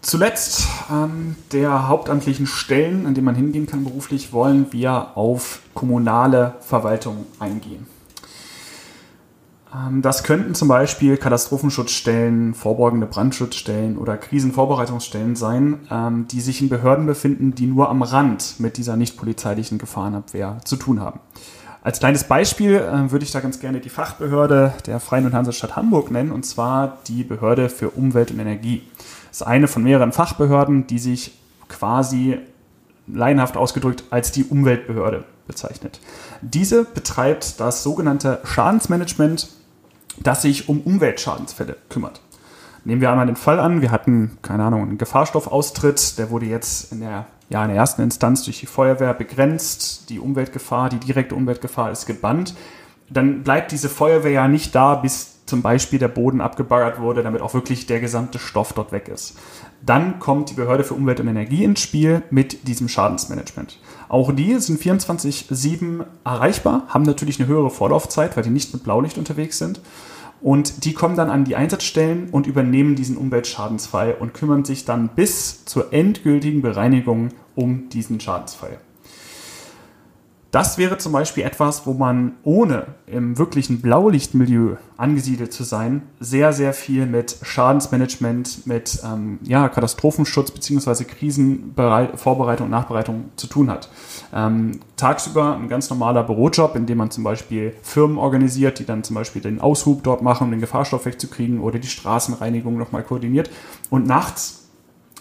Zuletzt ähm, der hauptamtlichen Stellen, an denen man hingehen kann beruflich, wollen wir auf kommunale Verwaltung eingehen. Ähm, das könnten zum Beispiel Katastrophenschutzstellen, vorbeugende Brandschutzstellen oder Krisenvorbereitungsstellen sein, ähm, die sich in Behörden befinden, die nur am Rand mit dieser nicht polizeilichen Gefahrenabwehr zu tun haben. Als kleines Beispiel äh, würde ich da ganz gerne die Fachbehörde der Freien und Hansestadt Hamburg nennen, und zwar die Behörde für Umwelt und Energie. Das ist eine von mehreren Fachbehörden, die sich quasi laienhaft ausgedrückt als die Umweltbehörde bezeichnet. Diese betreibt das sogenannte Schadensmanagement das sich um Umweltschadensfälle kümmert. Nehmen wir einmal den Fall an, wir hatten, keine Ahnung, einen Gefahrstoffaustritt, der wurde jetzt in der, ja, in der ersten Instanz durch die Feuerwehr begrenzt, die Umweltgefahr, die direkte Umweltgefahr ist gebannt. Dann bleibt diese Feuerwehr ja nicht da, bis zum Beispiel der Boden abgebaggert wurde, damit auch wirklich der gesamte Stoff dort weg ist. Dann kommt die Behörde für Umwelt und Energie ins Spiel mit diesem Schadensmanagement. Auch die sind 24-7 erreichbar, haben natürlich eine höhere Vorlaufzeit, weil die nicht mit Blaulicht unterwegs sind. Und die kommen dann an die Einsatzstellen und übernehmen diesen Umweltschadensfall und kümmern sich dann bis zur endgültigen Bereinigung um diesen Schadensfall. Das wäre zum Beispiel etwas, wo man ohne im wirklichen Blaulichtmilieu angesiedelt zu sein, sehr, sehr viel mit Schadensmanagement, mit ähm, ja, Katastrophenschutz bzw. Krisenvorbereitung und Nachbereitung zu tun hat. Ähm, tagsüber ein ganz normaler Bürojob, in dem man zum Beispiel Firmen organisiert, die dann zum Beispiel den Aushub dort machen, um den Gefahrstoff wegzukriegen oder die Straßenreinigung nochmal koordiniert. Und nachts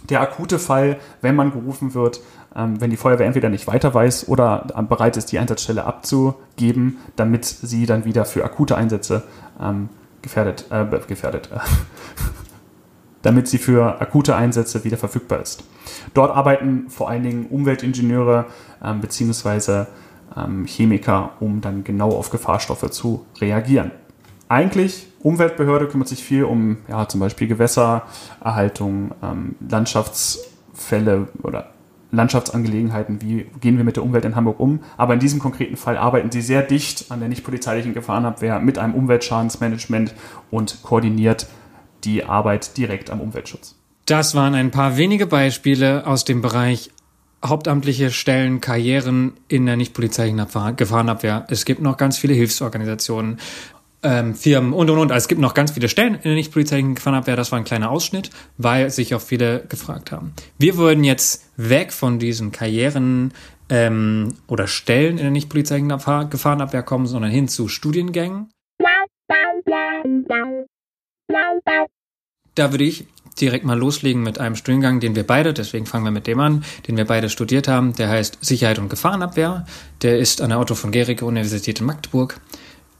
der akute Fall, wenn man gerufen wird, wenn die Feuerwehr entweder nicht weiter weiß oder bereit ist, die Einsatzstelle abzugeben, damit sie dann wieder für akute Einsätze ähm, gefährdet, äh, gefährdet, äh, damit sie für akute Einsätze wieder verfügbar ist. Dort arbeiten vor allen Dingen Umweltingenieure ähm, bzw. Ähm, Chemiker, um dann genau auf Gefahrstoffe zu reagieren. Eigentlich Umweltbehörde kümmert sich viel um ja, zum Beispiel Gewässererhaltung, ähm, Landschaftsfälle oder Landschaftsangelegenheiten, wie gehen wir mit der Umwelt in Hamburg um. Aber in diesem konkreten Fall arbeiten sie sehr dicht an der nicht polizeilichen Gefahrenabwehr mit einem Umweltschadensmanagement und koordiniert die Arbeit direkt am Umweltschutz. Das waren ein paar wenige Beispiele aus dem Bereich hauptamtliche Stellen, Karrieren in der nicht polizeilichen Gefahrenabwehr. Es gibt noch ganz viele Hilfsorganisationen, ähm, Firmen und und und. Also es gibt noch ganz viele Stellen in der nicht polizeilichen Gefahrenabwehr. Das war ein kleiner Ausschnitt, weil sich auch viele gefragt haben. Wir würden jetzt weg von diesen Karrieren ähm, oder Stellen in der nicht polizeilichen Gefahrenabwehr kommen, sondern hin zu Studiengängen. Da würde ich direkt mal loslegen mit einem Studiengang, den wir beide, deswegen fangen wir mit dem an, den wir beide studiert haben. Der heißt Sicherheit und Gefahrenabwehr. Der ist an der Otto von Gericke Universität in Magdeburg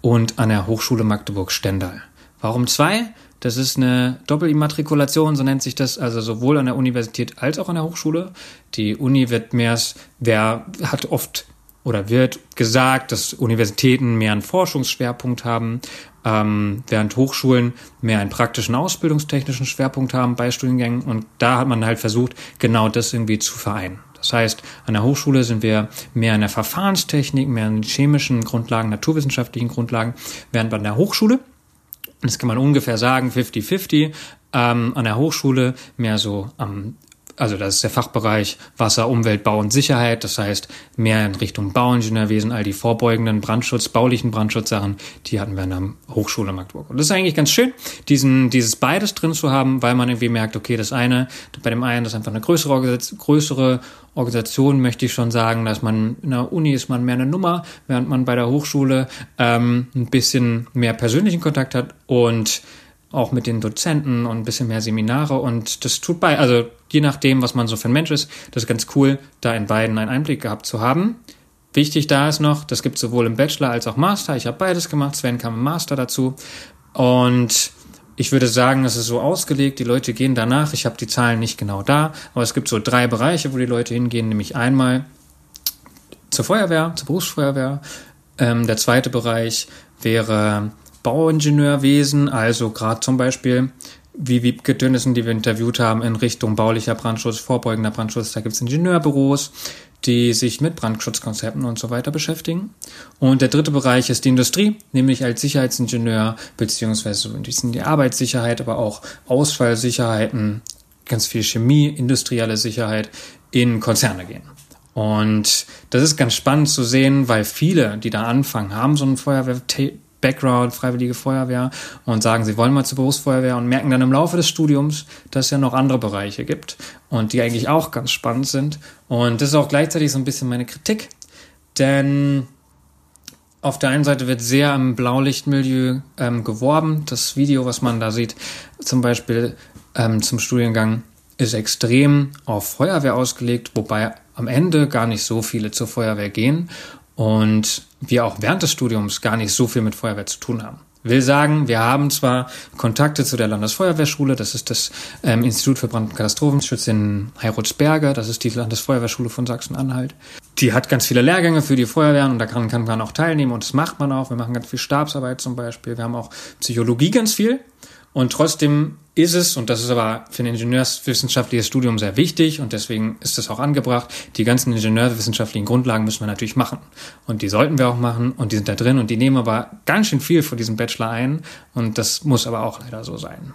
und an der Hochschule Magdeburg-Stendal. Warum zwei? Das ist eine Doppelimmatrikulation, so nennt sich das, also sowohl an der Universität als auch an der Hochschule. Die Uni wird mehr, wer hat oft oder wird gesagt, dass Universitäten mehr einen Forschungsschwerpunkt haben, ähm, während Hochschulen mehr einen praktischen ausbildungstechnischen Schwerpunkt haben bei Studiengängen. Und da hat man halt versucht, genau das irgendwie zu vereinen. Das heißt, an der Hochschule sind wir mehr in der Verfahrenstechnik, mehr in chemischen Grundlagen, naturwissenschaftlichen Grundlagen, während bei der Hochschule, das kann man ungefähr sagen, 50-50, ähm, an der Hochschule mehr so am also das ist der Fachbereich Wasser, Umwelt, Bau und Sicherheit. Das heißt, mehr in Richtung Bauingenieurwesen, all die vorbeugenden Brandschutz, baulichen Brandschutzsachen, die hatten wir an der Hochschule Magdeburg. Und das ist eigentlich ganz schön, diesen, dieses beides drin zu haben, weil man irgendwie merkt, okay, das eine, bei dem einen, ist einfach eine größere, größere Organisation, möchte ich schon sagen, dass man in der Uni ist man mehr eine Nummer, während man bei der Hochschule ähm, ein bisschen mehr persönlichen Kontakt hat und auch mit den Dozenten und ein bisschen mehr Seminare und das tut bei, also je nachdem, was man so für ein Mensch ist, das ist ganz cool, da in beiden einen Einblick gehabt zu haben. Wichtig da ist noch, das gibt sowohl im Bachelor als auch Master. Ich habe beides gemacht, Sven kam im Master dazu und ich würde sagen, es ist so ausgelegt, die Leute gehen danach, ich habe die Zahlen nicht genau da, aber es gibt so drei Bereiche, wo die Leute hingehen, nämlich einmal zur Feuerwehr, zur Berufsfeuerwehr. Ähm, der zweite Bereich wäre Bauingenieurwesen, also gerade zum Beispiel wie Wiebke Dönnissen, die wir interviewt haben, in Richtung baulicher Brandschutz, vorbeugender Brandschutz. Da gibt es Ingenieurbüros, die sich mit Brandschutzkonzepten und so weiter beschäftigen. Und der dritte Bereich ist die Industrie, nämlich als Sicherheitsingenieur, beziehungsweise die Arbeitssicherheit, aber auch Ausfallsicherheiten, ganz viel Chemie, industrielle Sicherheit in Konzerne gehen. Und das ist ganz spannend zu sehen, weil viele, die da anfangen, haben so ein Feuerwehr Background, Freiwillige Feuerwehr und sagen, sie wollen mal zur Berufsfeuerwehr und merken dann im Laufe des Studiums, dass es ja noch andere Bereiche gibt und die eigentlich auch ganz spannend sind. Und das ist auch gleichzeitig so ein bisschen meine Kritik, denn auf der einen Seite wird sehr im Blaulichtmilieu ähm, geworben. Das Video, was man da sieht, zum Beispiel ähm, zum Studiengang, ist extrem auf Feuerwehr ausgelegt, wobei am Ende gar nicht so viele zur Feuerwehr gehen und wir auch während des Studiums gar nicht so viel mit Feuerwehr zu tun haben. Will sagen, wir haben zwar Kontakte zu der Landesfeuerwehrschule, das ist das ähm, Institut für Brand- und Katastrophenschutz in Heirutsberge, das ist die Landesfeuerwehrschule von Sachsen-Anhalt. Die hat ganz viele Lehrgänge für die Feuerwehren und da kann, kann man auch teilnehmen und das macht man auch. Wir machen ganz viel Stabsarbeit zum Beispiel, wir haben auch Psychologie ganz viel und trotzdem ist es, und das ist aber für ein ingenieurswissenschaftliches Studium sehr wichtig und deswegen ist es auch angebracht, die ganzen ingenieurwissenschaftlichen Grundlagen müssen wir natürlich machen. Und die sollten wir auch machen und die sind da drin und die nehmen aber ganz schön viel von diesem Bachelor ein und das muss aber auch leider so sein.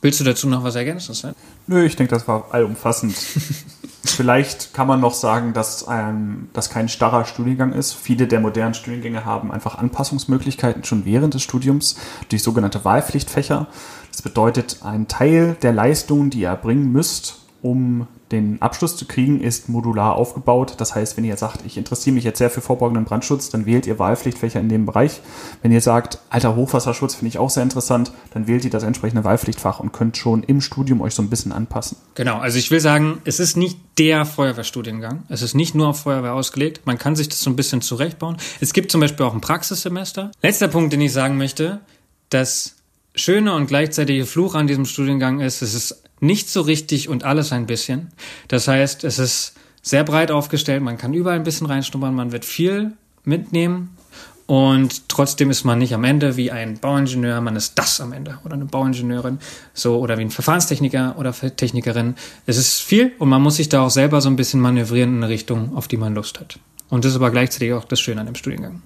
Willst du dazu noch was ergänzen, Sven? Nö, ich denke, das war allumfassend. Vielleicht kann man noch sagen, dass ähm, das kein starrer Studiengang ist. Viele der modernen Studiengänge haben einfach Anpassungsmöglichkeiten schon während des Studiums durch sogenannte Wahlpflichtfächer. Das bedeutet, ein Teil der Leistungen, die ihr erbringen müsst, um den Abschluss zu kriegen, ist modular aufgebaut. Das heißt, wenn ihr sagt, ich interessiere mich jetzt sehr für vorbeugenden Brandschutz, dann wählt ihr Wahlpflichtfächer in dem Bereich. Wenn ihr sagt, alter Hochwasserschutz finde ich auch sehr interessant, dann wählt ihr das entsprechende Wahlpflichtfach und könnt schon im Studium euch so ein bisschen anpassen. Genau, also ich will sagen, es ist nicht der Feuerwehrstudiengang. Es ist nicht nur auf Feuerwehr ausgelegt. Man kann sich das so ein bisschen zurechtbauen. Es gibt zum Beispiel auch ein Praxissemester. Letzter Punkt, den ich sagen möchte, das schöne und gleichzeitige Fluch an diesem Studiengang ist, es ist nicht so richtig und alles ein bisschen. Das heißt, es ist sehr breit aufgestellt, man kann überall ein bisschen reinschnuppern, man wird viel mitnehmen und trotzdem ist man nicht am Ende wie ein Bauingenieur, man ist das am Ende oder eine Bauingenieurin, so oder wie ein Verfahrenstechniker oder Technikerin. Es ist viel und man muss sich da auch selber so ein bisschen manövrieren in eine Richtung, auf die man Lust hat. Und das ist aber gleichzeitig auch das Schöne an dem Studiengang.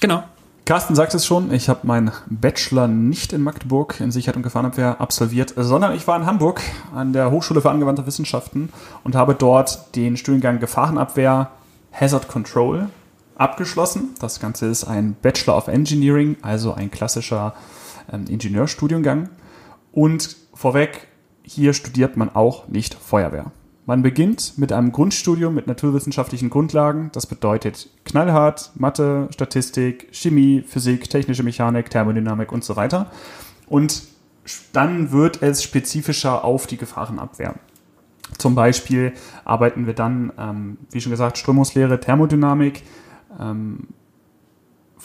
Genau. Carsten sagt es schon, ich habe meinen Bachelor nicht in Magdeburg in Sicherheit und Gefahrenabwehr absolviert, sondern ich war in Hamburg an der Hochschule für angewandte Wissenschaften und habe dort den Studiengang Gefahrenabwehr Hazard Control abgeschlossen. Das Ganze ist ein Bachelor of Engineering, also ein klassischer ähm, Ingenieurstudiengang. Und vorweg, hier studiert man auch nicht Feuerwehr. Man beginnt mit einem Grundstudium mit naturwissenschaftlichen Grundlagen. Das bedeutet knallhart Mathe, Statistik, Chemie, Physik, technische Mechanik, Thermodynamik und so weiter. Und dann wird es spezifischer auf die Gefahrenabwehr. Zum Beispiel arbeiten wir dann, ähm, wie schon gesagt, Strömungslehre, Thermodynamik, ähm,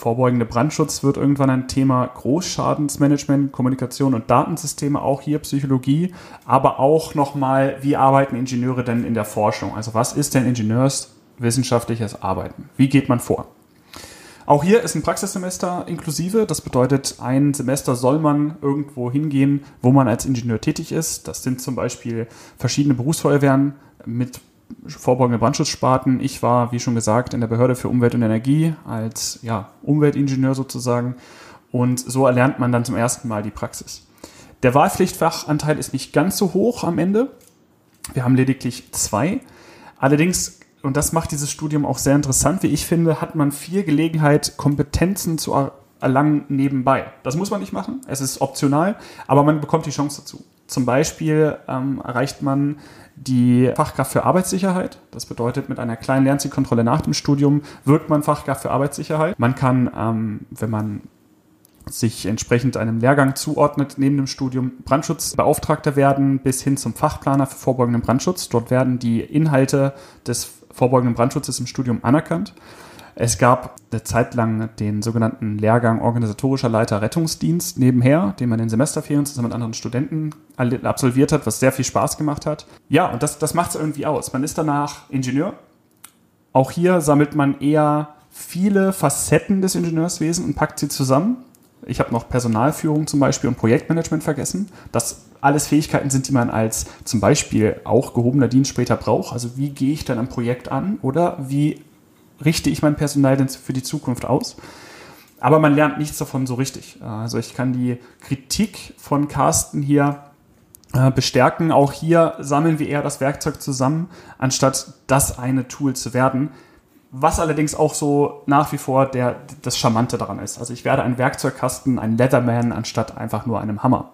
vorbeugende Brandschutz wird irgendwann ein Thema Großschadensmanagement, Kommunikation und Datensysteme, auch hier Psychologie, aber auch nochmal, wie arbeiten Ingenieure denn in der Forschung? Also was ist denn ingenieurswissenschaftliches Arbeiten? Wie geht man vor? Auch hier ist ein Praxissemester inklusive. Das bedeutet, ein Semester soll man irgendwo hingehen, wo man als Ingenieur tätig ist. Das sind zum Beispiel verschiedene Berufsfeuerwehren mit vorbeugende Brandschutzsparten. Ich war, wie schon gesagt, in der Behörde für Umwelt und Energie als ja, Umweltingenieur sozusagen. Und so erlernt man dann zum ersten Mal die Praxis. Der Wahlpflichtfachanteil ist nicht ganz so hoch am Ende. Wir haben lediglich zwei. Allerdings, und das macht dieses Studium auch sehr interessant, wie ich finde, hat man viel Gelegenheit, Kompetenzen zu erlangen nebenbei. Das muss man nicht machen, es ist optional, aber man bekommt die Chance dazu. Zum Beispiel ähm, erreicht man die Fachkraft für Arbeitssicherheit. Das bedeutet, mit einer kleinen Lernzielkontrolle nach dem Studium wird man Fachkraft für Arbeitssicherheit. Man kann, ähm, wenn man sich entsprechend einem Lehrgang zuordnet, neben dem Studium Brandschutzbeauftragter werden, bis hin zum Fachplaner für vorbeugenden Brandschutz. Dort werden die Inhalte des vorbeugenden Brandschutzes im Studium anerkannt. Es gab eine Zeit lang den sogenannten Lehrgang organisatorischer Leiter Rettungsdienst nebenher, den man in Semesterferien zusammen mit anderen Studenten absolviert hat, was sehr viel Spaß gemacht hat. Ja, und das, das macht es irgendwie aus. Man ist danach Ingenieur. Auch hier sammelt man eher viele Facetten des Ingenieurswesens und packt sie zusammen. Ich habe noch Personalführung zum Beispiel und Projektmanagement vergessen. Das alles Fähigkeiten sind, die man als zum Beispiel auch gehobener Dienst später braucht. Also wie gehe ich dann ein Projekt an oder wie richte ich mein Personal denn für die Zukunft aus? Aber man lernt nichts davon so richtig. Also ich kann die Kritik von Carsten hier äh, bestärken. Auch hier sammeln wir eher das Werkzeug zusammen, anstatt das eine Tool zu werden. Was allerdings auch so nach wie vor der, das Charmante daran ist. Also ich werde ein Werkzeugkasten, ein Leatherman, anstatt einfach nur einem Hammer.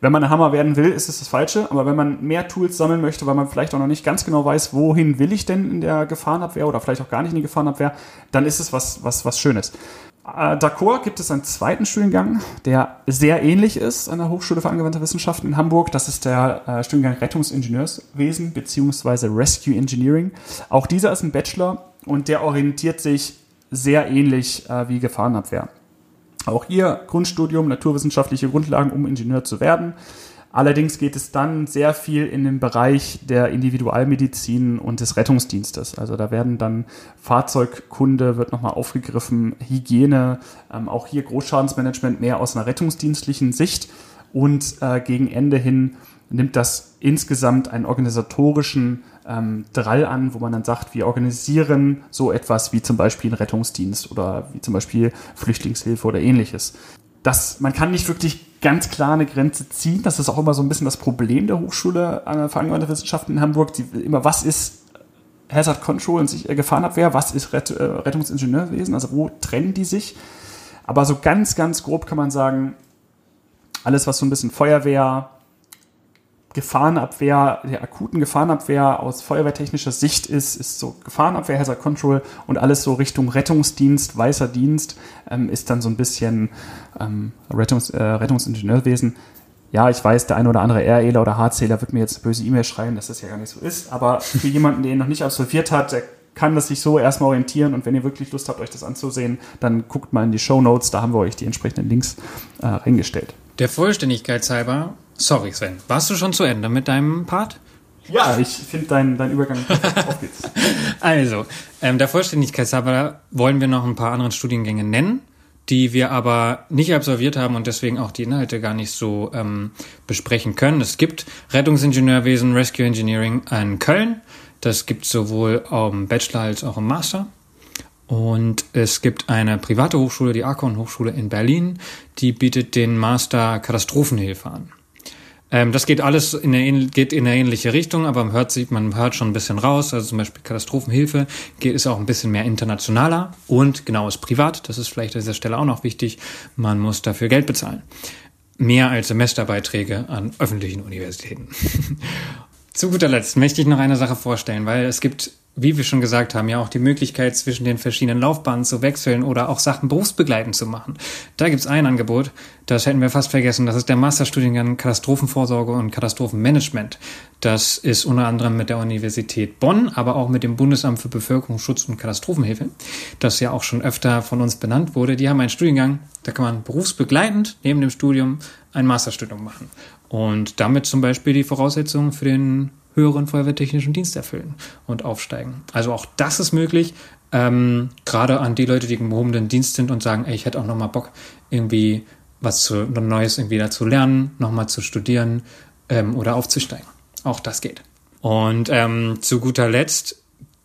Wenn man ein Hammer werden will, ist es das Falsche, aber wenn man mehr Tools sammeln möchte, weil man vielleicht auch noch nicht ganz genau weiß, wohin will ich denn in der Gefahrenabwehr oder vielleicht auch gar nicht in die Gefahrenabwehr, dann ist es was, was, was Schönes. Äh, D'accord gibt es einen zweiten Studiengang, der sehr ähnlich ist an der Hochschule für angewandte Wissenschaften in Hamburg. Das ist der äh, Studiengang Rettungsingenieurswesen bzw. Rescue Engineering. Auch dieser ist ein Bachelor und der orientiert sich sehr ähnlich äh, wie Gefahrenabwehr. Auch hier Grundstudium, naturwissenschaftliche Grundlagen, um Ingenieur zu werden. Allerdings geht es dann sehr viel in den Bereich der Individualmedizin und des Rettungsdienstes. Also da werden dann Fahrzeugkunde wird nochmal aufgegriffen, Hygiene, ähm, auch hier Großschadensmanagement mehr aus einer rettungsdienstlichen Sicht und äh, gegen Ende hin nimmt das insgesamt einen organisatorischen ähm, Drall an, wo man dann sagt, wir organisieren so etwas wie zum Beispiel einen Rettungsdienst oder wie zum Beispiel Flüchtlingshilfe oder ähnliches. Das, man kann nicht wirklich ganz klar eine Grenze ziehen. Das ist auch immer so ein bisschen das Problem der Hochschule für angewandte Wissenschaften in Hamburg. Die immer, was ist Hazard Control und äh, Gefahrenabwehr, was ist Rett, äh, Rettungsingenieurwesen, also wo trennen die sich? Aber so ganz, ganz grob kann man sagen, alles, was so ein bisschen Feuerwehr, Gefahrenabwehr, der akuten Gefahrenabwehr aus feuerwehrtechnischer Sicht ist, ist so Gefahrenabwehr, Hazard Control und alles so Richtung Rettungsdienst, weißer Dienst, ähm, ist dann so ein bisschen ähm, Rettungs, äh, Rettungsingenieurwesen. Ja, ich weiß, der eine oder andere R-Äler oder H-Zähler wird mir jetzt böse E-Mail schreiben, dass das ja gar nicht so ist, aber für jemanden, der ihn noch nicht absolviert hat, der kann das sich so erstmal orientieren und wenn ihr wirklich Lust habt, euch das anzusehen, dann guckt mal in die Show Notes, da haben wir euch die entsprechenden Links äh, reingestellt. Der Vollständigkeit halber Sorry, Sven. Warst du schon zu Ende mit deinem Part? Ja, ich finde deinen dein Übergang Auf geht's. Also, ähm, der Vollständigkeit halber wollen wir noch ein paar andere Studiengänge nennen, die wir aber nicht absolviert haben und deswegen auch die Inhalte gar nicht so ähm, besprechen können. Es gibt Rettungsingenieurwesen, Rescue Engineering in Köln. Das gibt sowohl im Bachelor als auch im Master. Und es gibt eine private Hochschule, die Akon Hochschule in Berlin, die bietet den Master Katastrophenhilfe an. Ähm, das geht alles in eine, geht in eine ähnliche Richtung, aber man hört, man hört schon ein bisschen raus. Also zum Beispiel Katastrophenhilfe geht, ist auch ein bisschen mehr internationaler und genau ist privat. Das ist vielleicht an dieser Stelle auch noch wichtig. Man muss dafür Geld bezahlen. Mehr als Semesterbeiträge an öffentlichen Universitäten. Zu guter Letzt möchte ich noch eine Sache vorstellen, weil es gibt wie wir schon gesagt haben, ja auch die Möglichkeit, zwischen den verschiedenen Laufbahnen zu wechseln oder auch Sachen berufsbegleitend zu machen. Da gibt's ein Angebot, das hätten wir fast vergessen, das ist der Masterstudiengang Katastrophenvorsorge und Katastrophenmanagement. Das ist unter anderem mit der Universität Bonn, aber auch mit dem Bundesamt für Bevölkerungsschutz und Katastrophenhilfe, das ja auch schon öfter von uns benannt wurde. Die haben einen Studiengang, da kann man berufsbegleitend neben dem Studium ein Masterstudium machen und damit zum Beispiel die Voraussetzungen für den höheren feuerwehrtechnischen Dienst erfüllen und aufsteigen. Also auch das ist möglich, ähm, gerade an die Leute, die im gehobenen Dienst sind und sagen, ey, ich hätte auch nochmal Bock, irgendwie was zu, Neues irgendwie da zu lernen, nochmal zu studieren ähm, oder aufzusteigen. Auch das geht. Und ähm, zu guter Letzt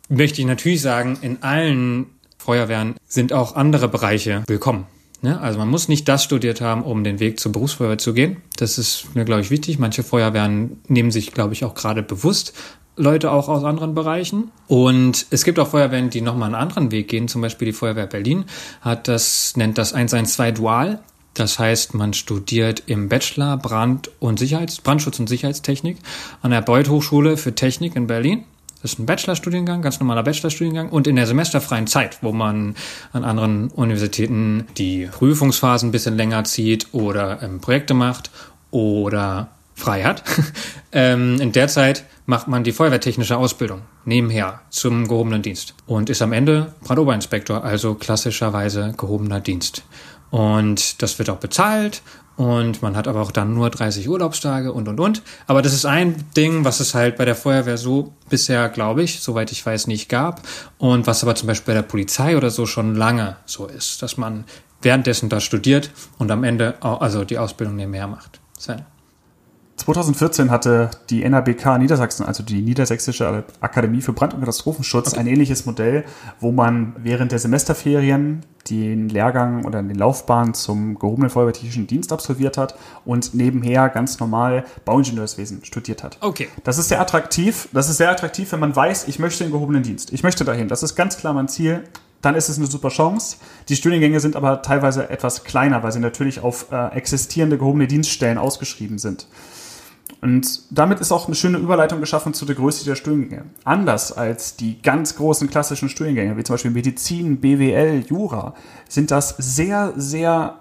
möchte ich natürlich sagen, in allen Feuerwehren sind auch andere Bereiche willkommen. Ne? Also man muss nicht das studiert haben, um den Weg zur Berufsfeuerwehr zu gehen. Das ist mir, glaube ich, wichtig. Manche Feuerwehren nehmen sich, glaube ich, auch gerade bewusst Leute auch aus anderen Bereichen. Und es gibt auch Feuerwehren, die nochmal einen anderen Weg gehen. Zum Beispiel die Feuerwehr Berlin hat das, nennt das 112 Dual. Das heißt, man studiert im Bachelor Brand- und Sicherheits-, Brandschutz und Sicherheitstechnik an der Beuth Hochschule für Technik in Berlin. Ist ein Bachelorstudiengang, ganz normaler Bachelorstudiengang. Und in der semesterfreien Zeit, wo man an anderen Universitäten die Prüfungsphasen ein bisschen länger zieht oder ähm, Projekte macht oder frei hat, ähm, in der Zeit macht man die feuerwehrtechnische Ausbildung nebenher zum gehobenen Dienst und ist am Ende Brandoberinspektor, also klassischerweise gehobener Dienst. Und das wird auch bezahlt und man hat aber auch dann nur 30 Urlaubstage und, und, und. Aber das ist ein Ding, was es halt bei der Feuerwehr so bisher, glaube ich, soweit ich weiß, nicht gab. Und was aber zum Beispiel bei der Polizei oder so schon lange so ist, dass man währenddessen da studiert und am Ende also die Ausbildung nebenher macht. Sven. 2014 hatte die NABK Niedersachsen, also die Niedersächsische Akademie für Brand- und Katastrophenschutz, okay. ein ähnliches Modell, wo man während der Semesterferien den Lehrgang oder den Laufbahn zum gehobenen Feuerwehrtechnischen Dienst absolviert hat und nebenher ganz normal Bauingenieurswesen studiert hat. Okay. Das ist sehr attraktiv. Das ist sehr attraktiv, wenn man weiß, ich möchte den gehobenen Dienst. Ich möchte dahin. Das ist ganz klar mein Ziel dann ist es eine super Chance. Die Studiengänge sind aber teilweise etwas kleiner, weil sie natürlich auf äh, existierende gehobene Dienststellen ausgeschrieben sind. Und damit ist auch eine schöne Überleitung geschaffen zu der Größe der Studiengänge. Anders als die ganz großen klassischen Studiengänge, wie zum Beispiel Medizin, BWL, Jura, sind das sehr, sehr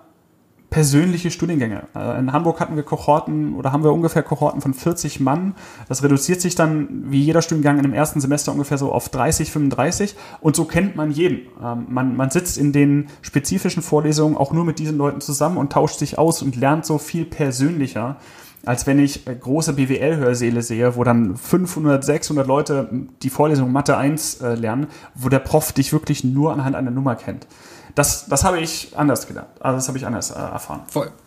persönliche Studiengänge. Äh, in Hamburg hatten wir Kohorten oder haben wir ungefähr Kohorten von 40 Mann. Das reduziert sich dann wie jeder Studiengang in dem ersten Semester ungefähr so auf 30, 35 und so kennt man jeden. Ähm, man, man sitzt in den spezifischen Vorlesungen auch nur mit diesen Leuten zusammen und tauscht sich aus und lernt so viel persönlicher als wenn ich große BWL-Hörsäle sehe, wo dann 500, 600 Leute die Vorlesung Mathe 1 äh, lernen, wo der Prof dich wirklich nur anhand einer Nummer kennt. Das, das habe ich anders gedacht. Also das habe ich anders äh, erfahren.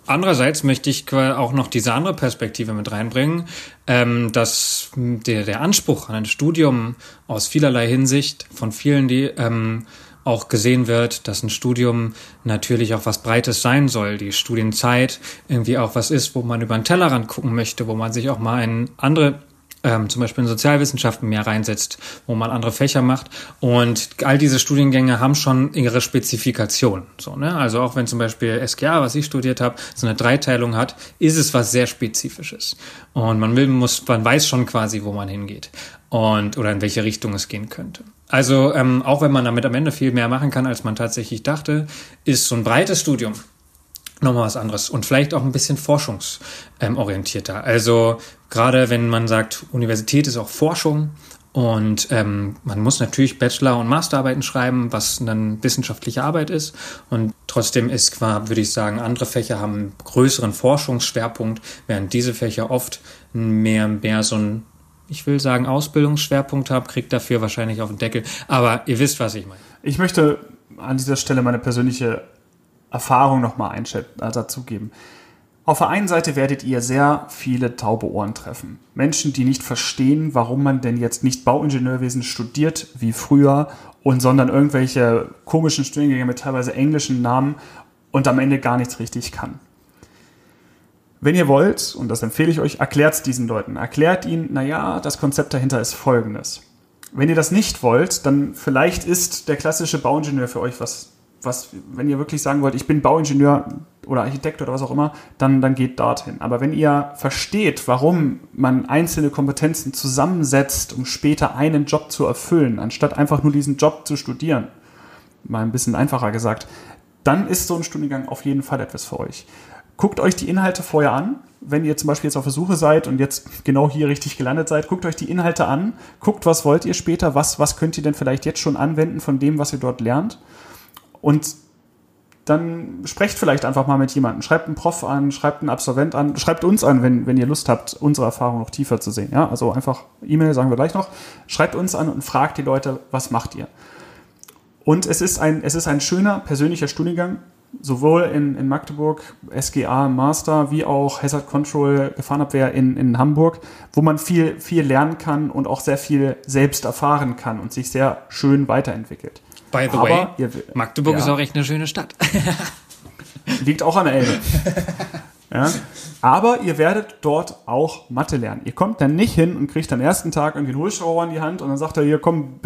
Andererseits möchte ich auch noch diese andere Perspektive mit reinbringen, ähm, dass der, der Anspruch an ein Studium aus vielerlei Hinsicht von vielen, die ähm, auch gesehen wird, dass ein Studium natürlich auch was Breites sein soll. Die Studienzeit irgendwie auch was ist, wo man über den Tellerrand gucken möchte, wo man sich auch mal in andere ähm, zum Beispiel in Sozialwissenschaften mehr reinsetzt, wo man andere Fächer macht. Und all diese Studiengänge haben schon ihre Spezifikation. So, ne? Also auch wenn zum Beispiel SGA, was ich studiert habe, so eine Dreiteilung hat, ist es was sehr Spezifisches. Und man will, muss, man weiß schon quasi, wo man hingeht und oder in welche Richtung es gehen könnte. Also ähm, auch wenn man damit am Ende viel mehr machen kann, als man tatsächlich dachte, ist so ein breites Studium nochmal was anderes und vielleicht auch ein bisschen forschungsorientierter. also gerade wenn man sagt, Universität ist auch Forschung und ähm, man muss natürlich Bachelor- und Masterarbeiten schreiben, was dann wissenschaftliche Arbeit ist. Und trotzdem ist, würde ich sagen, andere Fächer haben einen größeren Forschungsschwerpunkt, während diese Fächer oft mehr, mehr so ein ich will sagen, Ausbildungsschwerpunkt habe, kriegt dafür wahrscheinlich auf den Deckel. Aber ihr wisst, was ich meine. Ich möchte an dieser Stelle meine persönliche Erfahrung nochmal also dazugeben. Auf der einen Seite werdet ihr sehr viele taube Ohren treffen. Menschen, die nicht verstehen, warum man denn jetzt nicht Bauingenieurwesen studiert wie früher und sondern irgendwelche komischen Studiengänge mit teilweise englischen Namen und am Ende gar nichts richtig kann. Wenn ihr wollt, und das empfehle ich euch, erklärt es diesen Leuten. Erklärt ihnen, naja, das Konzept dahinter ist folgendes. Wenn ihr das nicht wollt, dann vielleicht ist der klassische Bauingenieur für euch was, was, wenn ihr wirklich sagen wollt, ich bin Bauingenieur oder Architekt oder was auch immer, dann, dann geht dorthin. Aber wenn ihr versteht, warum man einzelne Kompetenzen zusammensetzt, um später einen Job zu erfüllen, anstatt einfach nur diesen Job zu studieren, mal ein bisschen einfacher gesagt, dann ist so ein Studiengang auf jeden Fall etwas für euch. Guckt euch die Inhalte vorher an. Wenn ihr zum Beispiel jetzt auf der Suche seid und jetzt genau hier richtig gelandet seid, guckt euch die Inhalte an. Guckt, was wollt ihr später, was, was könnt ihr denn vielleicht jetzt schon anwenden von dem, was ihr dort lernt. Und dann sprecht vielleicht einfach mal mit jemandem. Schreibt einen Prof an, schreibt einen Absolvent an, schreibt uns an, wenn, wenn ihr Lust habt, unsere Erfahrung noch tiefer zu sehen. Ja, also einfach E-Mail, sagen wir gleich noch. Schreibt uns an und fragt die Leute, was macht ihr? Und es ist ein, es ist ein schöner persönlicher Studiengang sowohl in, in Magdeburg, SGA Master, wie auch Hazard Control Gefahrenabwehr in, in Hamburg, wo man viel, viel lernen kann und auch sehr viel selbst erfahren kann und sich sehr schön weiterentwickelt. By the Aber way, ihr, Magdeburg ja, ist auch echt eine schöne Stadt. liegt auch an der Elbe. Ja? Aber ihr werdet dort auch Mathe lernen. Ihr kommt dann nicht hin und kriegt am ersten Tag irgendwie einen Hubschrauber in die Hand und dann sagt er, hier komm,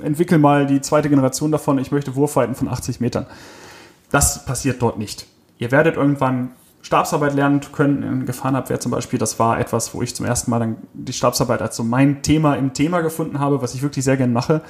entwickel mal die zweite Generation davon, ich möchte Wurfweiten von 80 Metern. Das passiert dort nicht. Ihr werdet irgendwann Stabsarbeit lernen können in Gefahrenabwehr zum Beispiel. Das war etwas, wo ich zum ersten Mal dann die Stabsarbeit als so mein Thema im Thema gefunden habe, was ich wirklich sehr gerne mache.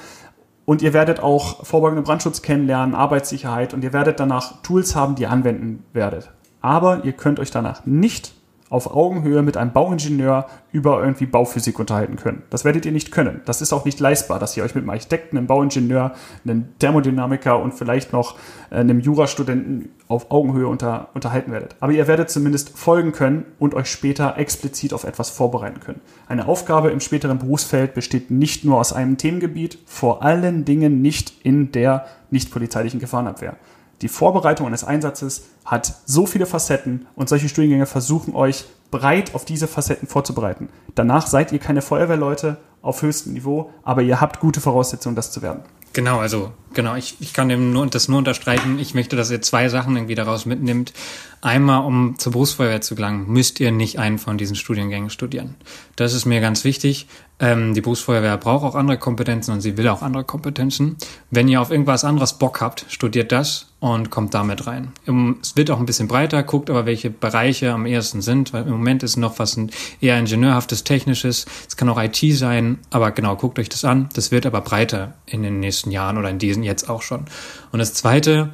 Und ihr werdet auch vorbeugenden Brandschutz kennenlernen, Arbeitssicherheit und ihr werdet danach Tools haben, die ihr anwenden werdet. Aber ihr könnt euch danach nicht auf Augenhöhe mit einem Bauingenieur über irgendwie Bauphysik unterhalten können. Das werdet ihr nicht können. Das ist auch nicht leistbar, dass ihr euch mit einem Architekten, einem Bauingenieur, einem Thermodynamiker und vielleicht noch äh, einem Jurastudenten auf Augenhöhe unter, unterhalten werdet. Aber ihr werdet zumindest folgen können und euch später explizit auf etwas vorbereiten können. Eine Aufgabe im späteren Berufsfeld besteht nicht nur aus einem Themengebiet, vor allen Dingen nicht in der nicht polizeilichen Gefahrenabwehr. Die Vorbereitung eines Einsatzes hat so viele Facetten und solche Studiengänge versuchen euch breit auf diese Facetten vorzubereiten. Danach seid ihr keine Feuerwehrleute auf höchstem Niveau, aber ihr habt gute Voraussetzungen, das zu werden. Genau, also genau, ich, ich kann dem nur, das nur unterstreichen. Ich möchte, dass ihr zwei Sachen irgendwie daraus mitnimmt. Einmal, um zur Berufsfeuerwehr zu gelangen, müsst ihr nicht einen von diesen Studiengängen studieren. Das ist mir ganz wichtig. Ähm, die Berufsfeuerwehr braucht auch andere Kompetenzen und sie will auch andere Kompetenzen. Wenn ihr auf irgendwas anderes Bock habt, studiert das und kommt damit rein. Es wird auch ein bisschen breiter, guckt aber, welche Bereiche am ehesten sind, weil im Moment ist noch was ein eher ingenieurhaftes, technisches. Es kann auch IT sein, aber genau, guckt euch das an. Das wird aber breiter in den nächsten Jahren oder in diesen jetzt auch schon. Und das Zweite,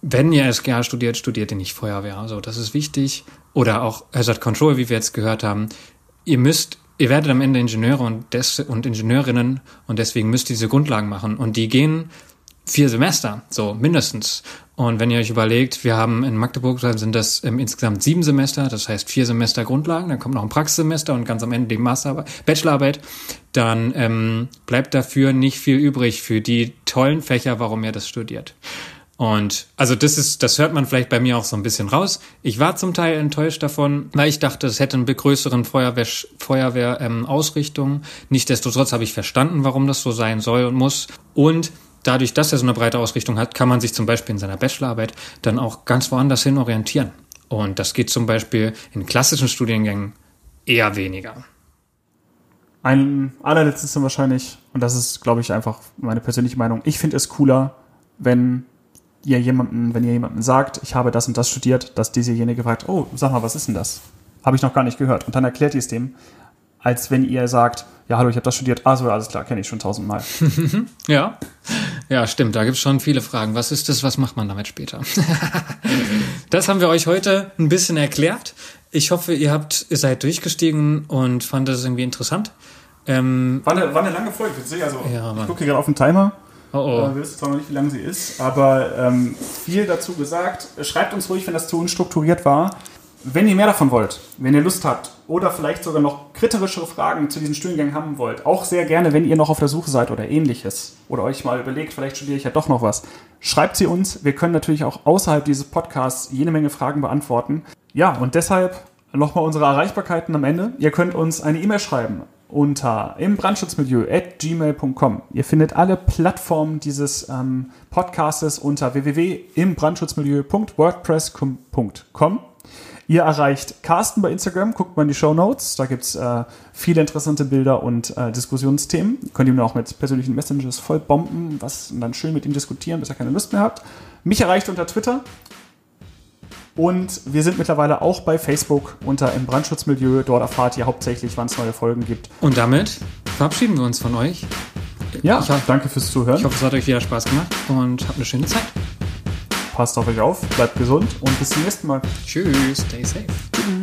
wenn ihr SGA studiert, studiert ihr nicht Feuerwehr. Also das ist wichtig. Oder auch Hazard Control, wie wir jetzt gehört haben. Ihr müsst ihr werdet am Ende Ingenieure und, des, und Ingenieurinnen und deswegen müsst ihr diese Grundlagen machen. Und die gehen vier Semester, so mindestens. Und wenn ihr euch überlegt, wir haben in Magdeburg sind das ähm, insgesamt sieben Semester, das heißt vier Semester Grundlagen, dann kommt noch ein Praxissemester und ganz am Ende die Masterarbeit, Bachelorarbeit, dann ähm, bleibt dafür nicht viel übrig für die tollen Fächer, warum ihr das studiert. Und also das ist, das hört man vielleicht bei mir auch so ein bisschen raus. Ich war zum Teil enttäuscht davon, weil ich dachte, es hätte eine größeren Feuerwehr, Feuerwehr ähm, Ausrichtung. Nichtsdestotrotz habe ich verstanden, warum das so sein soll und muss. Und dadurch, dass er so eine breite Ausrichtung hat, kann man sich zum Beispiel in seiner Bachelorarbeit dann auch ganz woanders hin orientieren. Und das geht zum Beispiel in klassischen Studiengängen eher weniger. Ein allerletztes dann wahrscheinlich, und das ist, glaube ich, einfach meine persönliche Meinung, ich finde es cooler, wenn ihr jemanden, wenn ihr jemanden sagt, ich habe das und das studiert, dass dieserjenige fragt, oh, sag mal, was ist denn das? Habe ich noch gar nicht gehört. Und dann erklärt ihr es dem, als wenn ihr sagt, ja, hallo, ich habe das studiert. Ah, so, alles klar, kenne ich schon tausendmal. ja, ja, stimmt. Da gibt es schon viele Fragen. Was ist das? Was macht man damit später? das haben wir euch heute ein bisschen erklärt. Ich hoffe, ihr habt, ihr seid durchgestiegen und fandet es irgendwie interessant. Ähm, war, eine, war eine lange Folge. Also, ja, ich gucke gerade auf den Timer. Oh oh. Äh, wir wissen zwar noch nicht, wie lange sie ist, aber ähm, viel dazu gesagt. Schreibt uns ruhig, wenn das zu unstrukturiert war. Wenn ihr mehr davon wollt, wenn ihr Lust habt oder vielleicht sogar noch kriterischere Fragen zu diesen Studiengängen haben wollt, auch sehr gerne, wenn ihr noch auf der Suche seid oder ähnliches oder euch mal überlegt, vielleicht studiere ich ja doch noch was, schreibt sie uns. Wir können natürlich auch außerhalb dieses Podcasts jede Menge Fragen beantworten. Ja, und deshalb nochmal unsere Erreichbarkeiten am Ende. Ihr könnt uns eine E-Mail schreiben unter im at gmail.com. Ihr findet alle Plattformen dieses ähm, Podcastes unter www.imbrandschutzmilieu.wordpress.com. Ihr erreicht Carsten bei Instagram, guckt mal in die Show Notes, da gibt's äh, viele interessante Bilder und äh, Diskussionsthemen. Könnt ihr ihm auch mit persönlichen Messages voll bomben, was und dann schön mit ihm diskutieren, bis ihr keine Lust mehr habt. Mich erreicht unter Twitter und wir sind mittlerweile auch bei Facebook unter im Brandschutzmilieu. Dort erfahrt ihr hauptsächlich, wann es neue Folgen gibt. Und damit verabschieden wir uns von euch. Ja, ich danke fürs Zuhören. Ich hoffe, es hat euch wieder Spaß gemacht und habt eine schöne Zeit. Passt auf euch auf, bleibt gesund und bis zum nächsten Mal. Tschüss, stay safe. Tschüss.